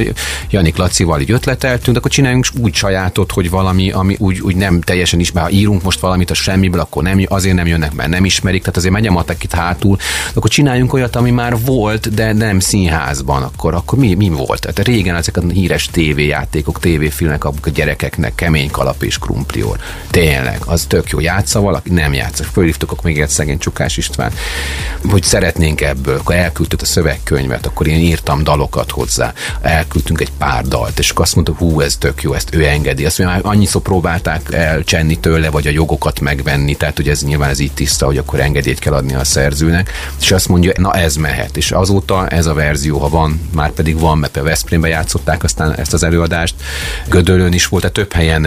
Janik Lacival így ötleteltünk, akkor csináljunk úgy sajátot, hogy valami, ami úgy, úgy nem teljesen is, ha írunk most valamit a semmiből, akkor nem, azért nem jönnek, mert nem ismerik, tehát azért megy a matek itt hátul, akkor csináljunk olyat, ami már volt, de nem színházban, akkor, akkor mi, mi volt? Tehát régen ezek a híres tévéjátékok, tévéfilmek, a gyerekeknek kemény kalap és krumplior. Tényleg, az tök jó. Játsza valaki? Nem játsza. Fölhívtuk még egy szegény Csukás István, hogy szeretnénk ebből, akkor elküldtük a szövegkönyvet, akkor én írtam dalokat hozzá, elküldtünk egy pár dalt, és akkor azt mondta, hú, ez tök jó, ezt ő engedi. Azt mondja, annyiszor próbálták elcsenni tőle, vagy a jogokat megvenni, tehát hogy ez nyilván ez így tiszta, hogy akkor engedélyt kell adni a szerzőnek, és azt mondja, na ez mehet, és azóta ez a verzió, ha van, már pedig van, mert a Veszprémbe játszották aztán ezt az előadást, Gödölön is volt, tehát több helyen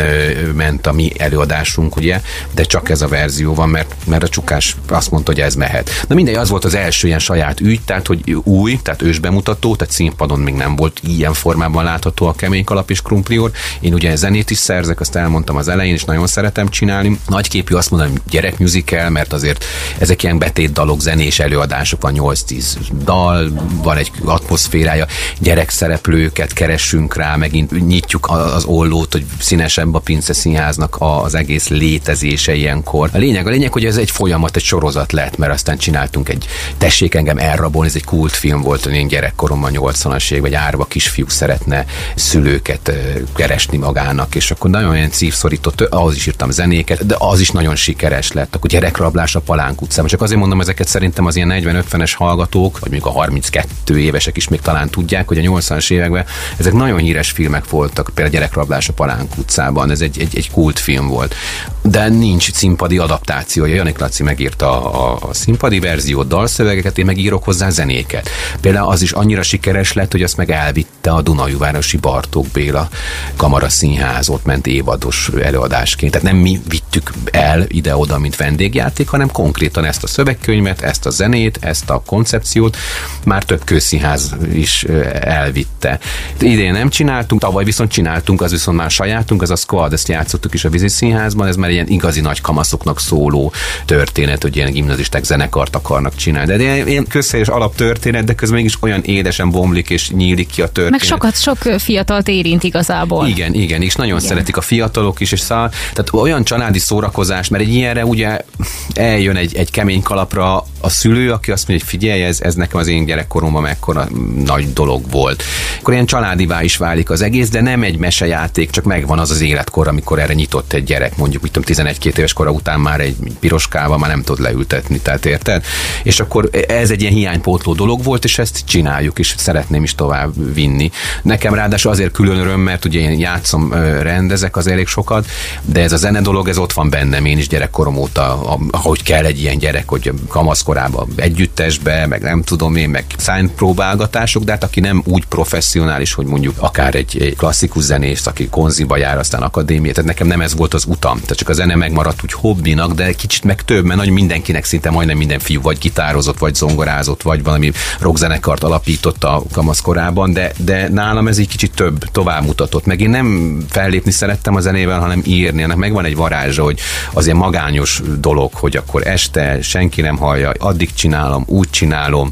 ment a mi előadásunk, ugye, de csak ez a verzió van, mert, mert a csukás azt mondta, hogy ez mehet. Na mindegy, az volt az első ilyen saját ügy, tehát hogy új, tehát ősbemutató, tehát színpadon még nem volt ilyen formában látható a kemény kalap és krumplior. Én ugye zenét is szerzek, azt elmondtam az elején, és nagyon szeretem csinálni. Nagyképű azt mondom, hogy gyerekmusical, mert azért ezek ilyen betét dalok, zenés előadások, van 8-10 dal, van egy atmoszférája, gyerekszereplőket keresünk rá, megint nyitjuk az ollót, hogy színesebb a Pince Színháznak az egész létezése ilyenkor. A lényeg, a lényeg, hogy ez egy folyamat, egy sorozat lett, mert aztán csináltunk egy Tessék engem elrabolni, ez egy kultfilm volt, én gyerekkoromban 80-as év, vagy árva kisfiú szeretne szülőket keresni magának, és akkor nagyon olyan szívszorított, ahhoz is írtam zenéket, de az is nagyon sikeres lett. Akkor gyerekrablás a Palánk utcában. Csak azért mondom, ezeket szerintem az ilyen 40-50-es hallgatók, vagy mondjuk a 32 évesek is még talán tudják, hogy a 80-as években ezek nagyon híres filmek voltak, például Gyerekrablás a Palánk utcában, ez egy, egy, egy kultfilm volt. De nincs színpadi adaptációja. Janik Laci megírta a, a színpadi verziót, dalszövegeket, én megírok hozzá zenéket. Például az is annyira sikeres lett, hogy azt meg elvitte a Dunajúvárosi Bartók Béla Kamara Színház, ott ment évados előadásként. Tehát nem mi vittük el ide-oda, mint vendégjáték, hanem konkrétan ezt a szövegkönyvet, ezt a zenét, ezt a koncepciót már több közszínház is elvitte. Idén nem csináltunk, tavaly viszont csináltunk, az viszont már sajátunk, az a Squad, ezt játszottuk is a Vízi Színházban, ez már ilyen igazi nagy kamaszoknak szóló történet, hogy ilyen gimnazisták zenekart akarnak csinálni. De ilyen közhelyes alaptörténet, de közben mégis olyan édesen bomlik és nyílik ki a történet. Meg sokat, sok fiatalt érint igazából. Igen, igen, és nagyon igen. szeretik a fiatalok is, és szá, tehát olyan családi szórakozás, mert egy ilyenre ugye eljön egy, egy kemény kalapra a szülő, aki azt mondja, hogy figyelj, ez, ez nekem az én gyerekkoromban mekkora nagy dolog volt. Akkor ilyen családivá is válik az egész, de nem egy mesejáték, csak megvan az az életkor, amikor erre nyitott egy gyerek, mondjuk, mit tudom, 11-2 éves kora után már egy piroskával már nem tud leültetni, tehát érted? És akkor ez egy ilyen hiánypótló dolog volt, és ezt csináljuk, és szeretném is tovább vinni. Nekem ráadásul azért külön öröm, mert ugye én játszom, rendezek az elég sokat, de ez a zene dolog, ez ott van bennem, én is gyerekkorom óta, ahogy kell egy ilyen gyerek, hogy kamaszkorában együttesbe, meg nem tudom én, meg próbálgatások, de hát aki nem úgy professzionális, hogy mondjuk akár egy, klasszikus zenész, aki konziba jár, aztán akadémia, tehát nekem nem ez volt az utam. Tehát csak a zene megmaradt úgy hobbinak, de kicsit meg több, mert nagy mindenkinek szinte majdnem minden fiú vagy gitározott, vagy zongorázott, vagy valami rockzenekart alapított a kamaszkorában, de, de nálam ez egy kicsit több, tovább mutatott. Meg én nem fellépni szerettem a zenével, hanem írni. Ennek megvan egy varázsa, hogy az ilyen magányos dolog, hogy akkor este senki nem hallja, addig csinálom, úgy csinálom.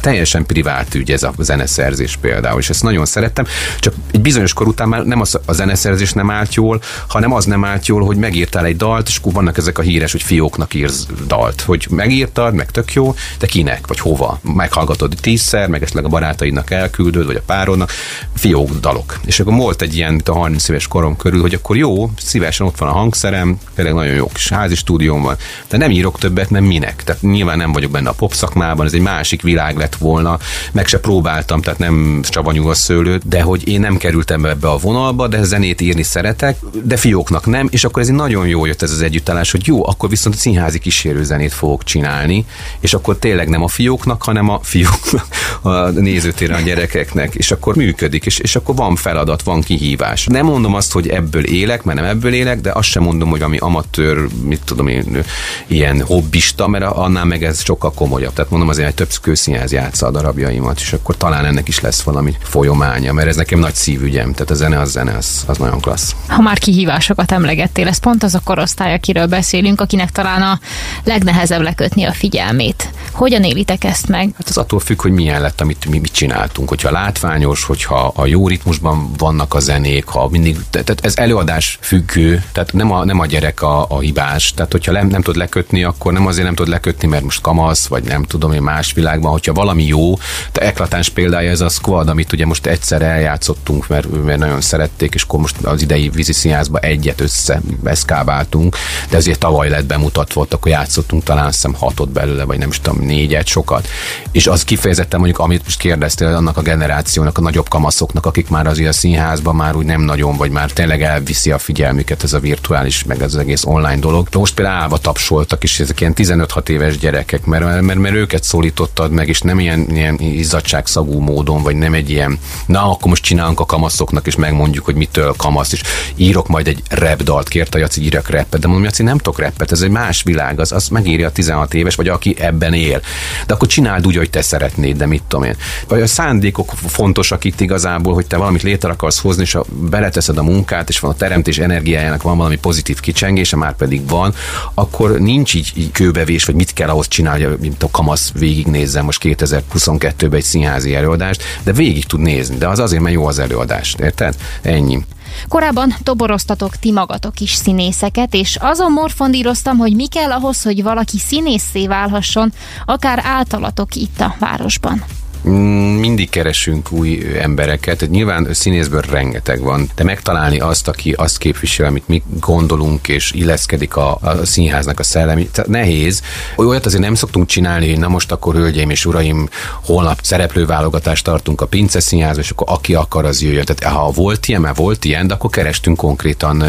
Teljesen privát ügy ez a zeneszerzés például, és ezt nagyon szerettem. Csak egy bizonyos kor után már nem az, a zeneszerzés nem állt jól, hanem az nem állt jól, hogy megírtál egy dalt, és akkor vannak ezek a híres, hogy fióknak írsz dalt. hogy megírtad, meg tök jó, de kinek, vagy hova? Meghallgatod tízszer, meg esetleg a barátaidnak elküldöd, vagy a párodnak, fiók dalok. És akkor volt egy ilyen, mint a 30 éves korom körül, hogy akkor jó, szívesen ott van a hangszerem, tényleg nagyon jó kis házi stúdióm van, de nem írok többet, mert minek? Tehát nyilván nem vagyok benne a pop szakmában, ez egy másik világ lett volna, meg se próbáltam, tehát nem csavanyú a szőlő, de hogy én nem kerültem ebbe a vonalba, de zenét írni szeretek, de fióknak nem, és akkor ez egy nagyon jó jött ez az együttállás, hogy jó, akkor viszont a színházi kísérőzenét fogok csinálni, és akkor tényleg nem a fióknak, hanem a fióknak, a nézőtéren a gyerekeknek, és akkor működik, és, és akkor van feladat, van kihívás. Nem mondom azt, hogy ebből élek, mert nem ebből élek, de azt sem mondom, hogy ami amatőr, mit tudom én, ilyen hobbista, mert annál meg ez sokkal komolyabb. Tehát mondom azért, hogy több kőszínház játsza a darabjaimat, és akkor talán ennek is lesz valami folyománya, mert ez nekem nagy szívügyem, tehát a zene az zene, az, az nagyon klassz. Ha már kihívásokat emlegettél, ez pont az a korosztály, akiről beszélünk, akinek talán a legnehezebb lekötni a figyelmét. Hogyan élitek ezt meg? Hát az attól függ, hogy milyen lett, amit mi mit csináltunk. Hogyha látványos, hogyha a jó ritmusban vannak a zenék, ha mindig, tehát ez előadás függő, tehát nem a, nem a gyerek a, a hibás. Tehát hogyha nem, nem tud lekötni, akkor nem azért nem tud lekötni, mert most kamasz, vagy nem tudom én más világban, hogyha valami jó, de eklatáns példája ez a squad, amit ugye most egyszer eljátszottunk, mert, mert nagyon szerették, és akkor most az idei víziszínházba egyet össze eszkábáltunk, de ezért tavaly lett bemutatva, ott akkor játszottunk talán hiszem hatot belőle, vagy nem is tudom, négyet, sokat. És az kifejezetten mondjuk, amit most kérdeztél, annak a generációnak, a nagyobb kamaszoknak, akik már azért a színházban már úgy nem nagyon, vagy már tényleg elviszi a figyelmüket ez a virtuális, meg ez az egész online dolog. Most például állva tapsoltak, és ezek ilyen 15-6 éves gyerekek, mert, mert, mert őket szólítottad meg, és nem ilyen, ilyen izzadságszagú módon, vagy nem egy ilyen, na akkor most csinálunk a kamaszoknak, és megmondjuk, hogy mitől kamasz, és írok majd egy rap dalt, kérte Jaci, írjak rappet, de mondom, Jaci, nem tudok rappet, ez egy más világ, az, az megírja a 16 éves, vagy aki ebben él. De akkor csináld úgy, hogy te szeretnéd, de mit tudom én. Vagy a szándékok fontosak itt igazából, hogy te valamit létre akarsz hozni, és ha beleteszed a munkát, és van a teremtés energiájának van valami pozitív kicsengése, már pedig van, akkor nincs így, így kőbevés, vagy mit kell ahhoz csinálni, mint a kamasz végignézzem most 2022-ben egy színházi előadást, de végig tud nézni, de az azért, mert jó az előadás, érted? Ennyi. Korábban toboroztatok ti magatok is színészeket, és azon morfondíroztam, hogy mi kell ahhoz, hogy valaki színészé válhasson, akár általatok itt a városban. Mindig keresünk új embereket. Nyilván színészből rengeteg van, de megtalálni azt, aki azt képvisel, amit mi gondolunk, és illeszkedik a, a színháznak a szellemi, tehát nehéz. Olyat azért nem szoktunk csinálni, hogy na most akkor, hölgyeim és uraim, holnap szereplőválogatást tartunk a Pince Színház, és akkor aki akar, az jöjjön. Tehát ha volt ilyen, mert volt ilyen, de akkor kerestünk konkrétan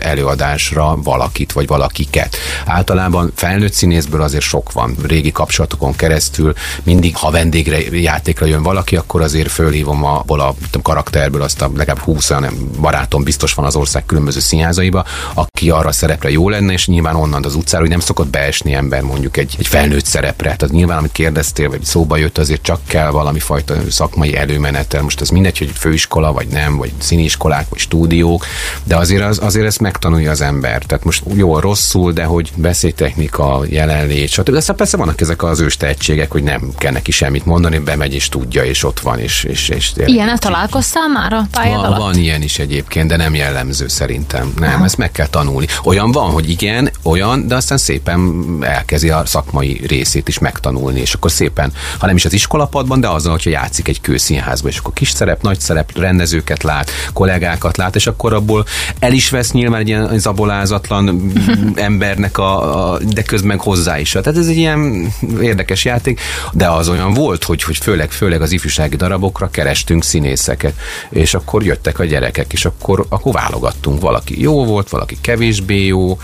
előadásra valakit, vagy valakiket. Általában felnőtt színészből azért sok van. Régi kapcsolatokon keresztül mindig, ha vendégre játékra jön valaki, akkor azért fölhívom abból a tudom, karakterből azt a legalább 20 olyan barátom biztos van az ország különböző színházaiba, aki arra szerepre jó lenne, és nyilván onnan az utcára, hogy nem szokott beesni ember mondjuk egy, egy felnőtt szerepre. Tehát nyilván, amit kérdeztél, vagy szóba jött, azért csak kell valami fajta szakmai előmenetel. Most ez mindegy, hogy főiskola, vagy nem, vagy színiskolák, vagy stúdiók, de azért, az, azért ezt megtanulja az ember. Tehát most jó, rosszul, de hogy beszédtechnika, jelenlét, stb. De aztán persze vannak ezek az ős tehetségek, hogy nem kell neki semmit mondani, be bemegy és tudja, és ott van. És, és, és Ilyen találkoztál már a pályád van, alatt? Van ilyen is egyébként, de nem jellemző szerintem. Nem, Aha. ezt meg kell tanulni. Olyan van, hogy igen, olyan, de aztán szépen elkezdi a szakmai részét is megtanulni, és akkor szépen, ha nem is az iskolapadban, de azzal, hogyha játszik egy kőszínházban, és akkor kis szerep, nagy szerep, rendezőket lát, kollégákat lát, és akkor abból el is vesz nyilván egy ilyen zabolázatlan embernek a, a de közben hozzá is. Tehát ez egy ilyen érdekes játék, de az olyan volt, hogy, hogy főleg, főleg az ifjúsági darabokra kerestünk színészeket, és akkor jöttek a gyerekek, és akkor, akkor válogattunk. Valaki jó volt, valaki kevésbé jó,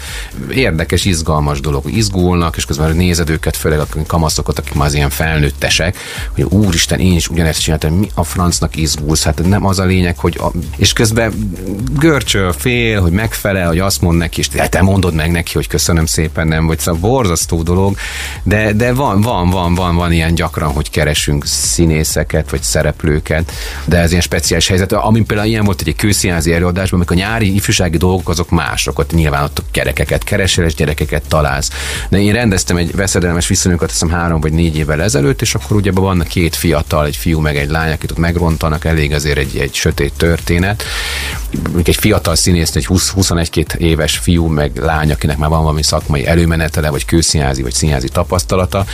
érdekes, izgalmas dolog, izgulnak, és közben nézed őket, főleg a kamaszokat, akik már az ilyen felnőttesek, hogy úristen, én is ugyanezt csináltam, mi a francnak izgulsz, hát nem az a lényeg, hogy a, és közben görcsöl fél, hogy megfelel, hogy azt mond neki, és te mondod meg neki, hogy köszönöm szépen, nem, vagy. Szóval borzasztó dolog, de, de van, van, van, van, van ilyen gyakran, hogy keresünk keresünk színészeket, vagy szereplőket, de ez ilyen speciális helyzet. Ami például ilyen volt egy kőszínházi előadásban, amikor a nyári ifjúsági dolgok azok mások, ott nyilván ott gyerekeket keresel, és gyerekeket találsz. De én rendeztem egy veszedelmes viszonyokat, azt hiszem három vagy négy évvel ezelőtt, és akkor ugye vannak két fiatal, egy fiú meg egy lány, akit ott megrontanak, elég azért egy, egy sötét történet. Egy fiatal színész, egy 20-21 éves fiú, meg lány, akinek már van valami szakmai előmenetele, vagy kőszínházi, vagy színházi tapasztalata.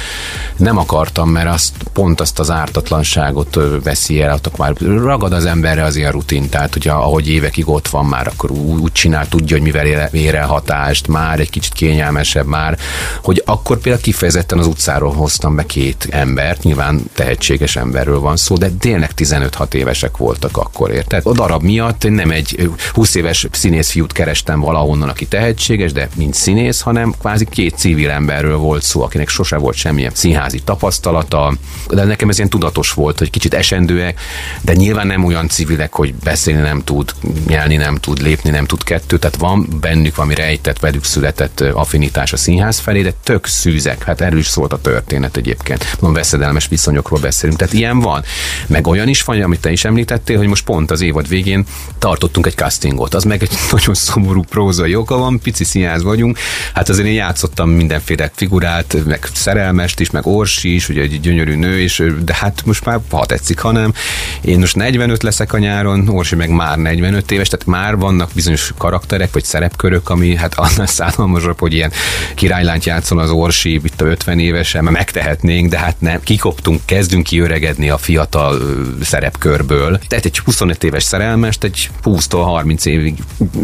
Nem akartam, mert azt, pont azt az ártatlanságot veszi el, ott már ragad az emberre az ilyen rutin, tehát ugye ahogy évekig ott van már, akkor úgy csinál, tudja, hogy mivel ér el hatást, már egy kicsit kényelmesebb már, hogy akkor például kifejezetten az utcáról hoztam be két embert, nyilván tehetséges emberről van szó, de tényleg 15-6 évesek voltak akkor, érted? A darab miatt nem egy 20 éves színész fiút kerestem valahonnan, aki tehetséges, de mint színész, hanem kvázi két civil emberről volt szó, akinek sose volt semmilyen színházi tapasztalata, de nekem ez ilyen tudatos volt, hogy kicsit esendőek, de nyilván nem olyan civilek, hogy beszélni nem tud, nyelni nem tud, lépni nem tud kettő, tehát van bennük valami rejtett, velük született affinitás a színház felé, de tök szűzek, hát erről is szólt a történet egyébként. Mondom, veszedelmes viszonyokról beszélünk, tehát ilyen van. Meg olyan is van, amit te is említettél, hogy most pont az évad végén tartottunk egy castingot, az meg egy nagyon szomorú prózai oka van, pici színház vagyunk, hát azért én játszottam mindenféle figurát, meg szerelmest is, meg Orsi is, ugye egy gyönyörű nő is, de hát most már ha tetszik, hanem én most 45 leszek a nyáron, Orsi meg már 45 éves, tehát már vannak bizonyos karakterek vagy szerepkörök, ami hát annál szállalmasabb, hogy ilyen királylányt játszol az Orsi, itt a 50 évesen, mert megtehetnénk, de hát nem, kikoptunk, kezdünk kiöregedni a fiatal szerepkörből. Tehát egy 25 éves szerelmest egy 20-tól 30 évig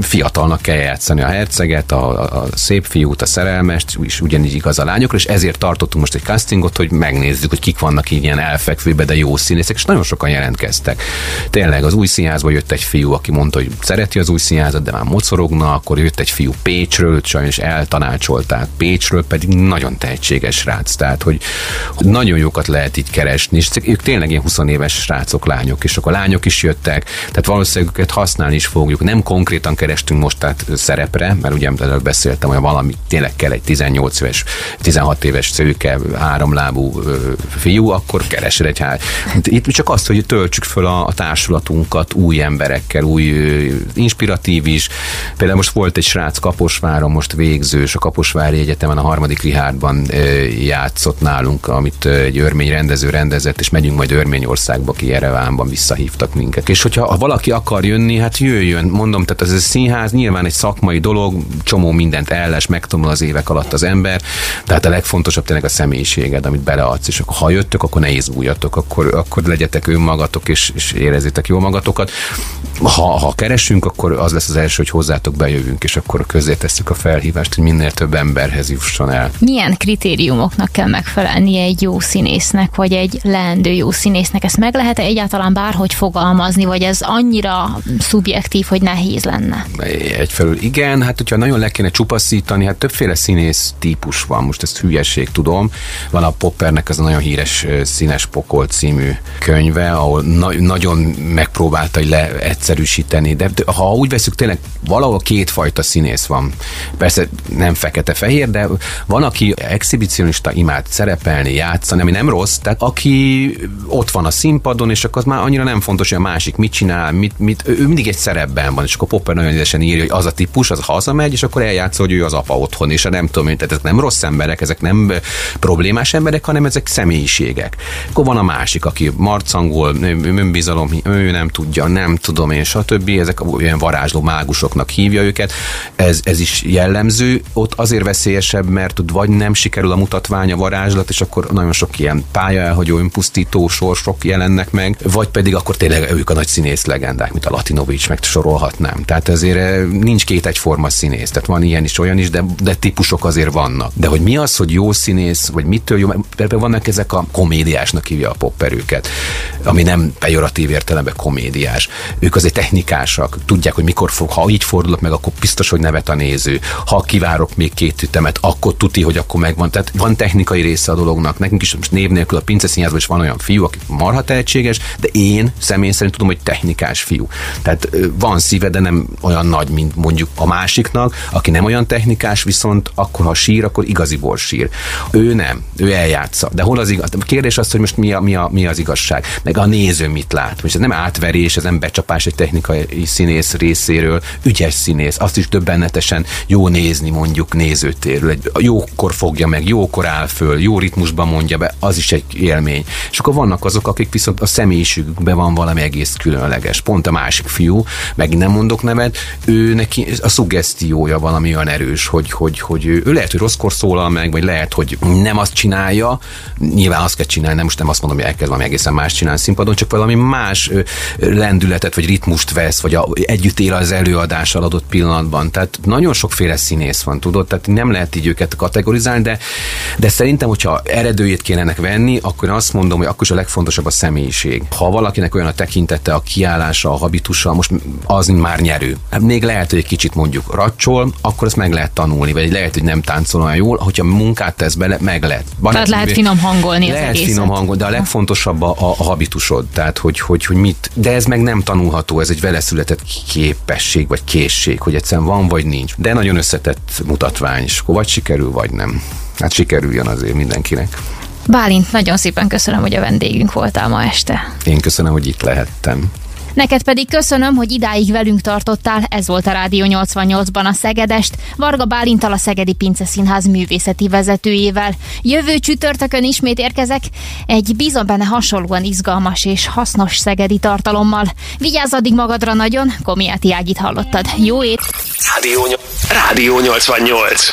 fiatalnak kell játszani a herceget, a, a szép fiút, a szerelmest, és ugyanígy igaz a lányokra, és ezért tartottunk most egy castingot, hogy megnézzük, hogy kik vannak így ilyen elfekvőbe, de jó színészek, és nagyon sokan jelentkeztek. Tényleg az új színházba jött egy fiú, aki mondta, hogy szereti az új színházat, de már mocorogna, akkor jött egy fiú Pécsről, sajnos eltanácsolták Pécsről, pedig nagyon tehetséges srác, tehát hogy nagyon jókat lehet így keresni, és ők tényleg ilyen 20 éves srácok, lányok, és akkor a lányok is jöttek, tehát valószínűleg őket használni is fogjuk. Nem konkrétan kerestünk most tehát szerepre, mert ugye előbb beszéltem, hogy valami tényleg kell egy 18 éves, 16 éves szőke, háromlábú fiú, akkor keresel egy hár. Itt csak azt, hogy töltsük föl a, a társulatunkat új emberekkel, új inspiratív is. Például most volt egy srác Kaposváron, most végzős, a Kaposvári Egyetemen a harmadik Rihárdban játszott nálunk, amit egy örmény rendező rendezett, és megyünk majd Örményországba, ki Jerevánban visszahívtak minket. És hogyha ha valaki akar jönni, hát jöjjön. Mondom, tehát ez a színház nyilván egy szakmai dolog, csomó mindent elles, megtanul az évek alatt az ember, tehát a legfontosabb tényleg a személyiséged, amit beleadsz, és akkor ha jöttök, akkor ne izguljatok, akkor, akkor legyetek önmagatok, és, és érezzétek jól magatokat. Ha, ha keresünk, akkor az lesz az első, hogy hozzátok bejövünk, és akkor közé tesszük a felhívást, hogy minél több emberhez jusson el. Milyen kritériumoknak kell megfelelnie egy jó színésznek, vagy egy leendő jó színésznek? Ezt meg lehet -e egyáltalán bárhogy fogalmazni, vagy ez annyira szubjektív, hogy nehéz lenne? Egyfelől igen, hát hogyha nagyon le kéne csupaszítani, hát többféle színész típus van, most ezt hülyeség tudom. Van a Poppernek ez a nagyon híres Színes Pokol című könyve, ahol na- nagyon megpróbálta le egyszerűsíteni, de ha úgy veszük, tényleg valahol kétfajta színész van. Persze nem fekete-fehér, de van, aki exhibicionista imád szerepelni, játszani, ami nem rossz, tehát aki ott van a színpadon, és akkor az már annyira nem fontos, hogy a másik mit csinál, mit, mit, ő mindig egy szerepben van, és akkor Popper nagyon idesen írja, hogy az a típus, az hazamegy, és akkor eljátsz, hogy ő az apa otthon, és nem tudom én, tehát ezek nem rossz emberek, ezek nem problémás emberek, hanem ezek személyiségek. Akkor van a másik, aki marcangol, önbizalom, ő nem tudja, nem tudom én, stb. Ezek olyan varázsló mágusoknak hívja őket. Ez, ez is jellemző. Ott azért veszélyesebb, mert tud vagy nem sikerül a mutatvány, a varázslat, és akkor nagyon sok ilyen pálya elhagyó, önpusztító sorsok jelennek meg, vagy pedig akkor tényleg ők a nagy színész legendák, mint a Latinovics, meg sorolhatnám. Tehát azért nincs két egyforma színész, tehát van ilyen is, olyan is, de, de típusok azért vannak. De hogy mi az, hogy jó színész, vagy mitől jó, mert vannak ezek a komédiásnak hívja a popperőket, ami nem pejoratív értelemben komédiás. Ők azért technikásak, tudják, hogy mikor fog, ha így fordulok meg, akkor biztos, hogy nevet a néző. Ha kivárok még két ütemet, akkor tuti, hogy akkor megvan. Tehát van technikai része a dolognak. Nekünk is most név nélkül a pinceszínházban is van olyan fiú, aki marha tehetséges, de én személy szerint tudom, hogy technikás fiú. Tehát van szíve, de nem olyan nagy, mint mondjuk a másiknak, aki nem olyan technikás, viszont akkor ha sír, akkor igaziból sír. Ő nem, ő eljátsza. De hol az igaz? A kérdés az, hogy most mi, a, mi, a, mi az igazság, meg a néző mit lát. Most ez nem átverés, ez nem becsapás egy technikai színész részéről, ügyes színész, azt is döbbenetesen jó nézni mondjuk nézőtérről. Egy jókor fogja meg, jókor áll föl, jó ritmusban mondja be, az is egy élmény. És akkor vannak azok, akik viszont a személyiségükben van valami egész különleges. Pont a másik fiú, megint nem mondok nevet, ő neki a szuggesztiója valami olyan erős, hogy, hogy, hogy ő, ő lehet, hogy rosszkor szólal meg, vagy lehet, hogy nem azt csinálja, nyilván azt kell csinálni, nem most nem azt mondom, hogy elkezd valami egészen más csinálni színpadon, csak valami más lendületet, vagy ritmust vesz, vagy a, együtt él az előadással adott pillanatban. Tehát nagyon sokféle színész van, tudod, tehát nem lehet így őket kategorizálni, de, de szerintem, hogyha eredőjét kéne ennek venni, akkor azt mondom, hogy akkor is a legfontosabb a személyiség. Ha valakinek olyan a tekintete, a kiállása, a habitusa, most az már nyerő. Hát még lehet, hogy egy kicsit mondjuk racsol, akkor ezt meg lehet tanulni, vagy lehet, hogy nem táncol olyan jól, hogyha munkát tesz bele, meg lehet. Van Tehát lehet finom hangolni lehet az finom hangolni, de a legfontosabb a, a, a habitusod, tehát hogy, hogy, hogy mit, de ez meg nem tanulható, ez egy vele született képesség, vagy készség, hogy egyszerűen van, vagy nincs. De nagyon összetett mutatvány, és vagy sikerül, vagy nem. Hát sikerüljön azért mindenkinek. Bálint, nagyon szépen köszönöm, hogy a vendégünk voltál ma este. Én köszönöm, hogy itt lehettem. Neked pedig köszönöm, hogy idáig velünk tartottál, ez volt a Rádió 88-ban a Szegedest, Varga Bálintal a Szegedi Pince Színház művészeti vezetőjével. Jövő csütörtökön ismét érkezek egy bízom benne hasonlóan izgalmas és hasznos szegedi tartalommal. Vigyázz addig magadra nagyon, Komiáti Ágit hallottad. Jó ét! Rádió, Rádió 88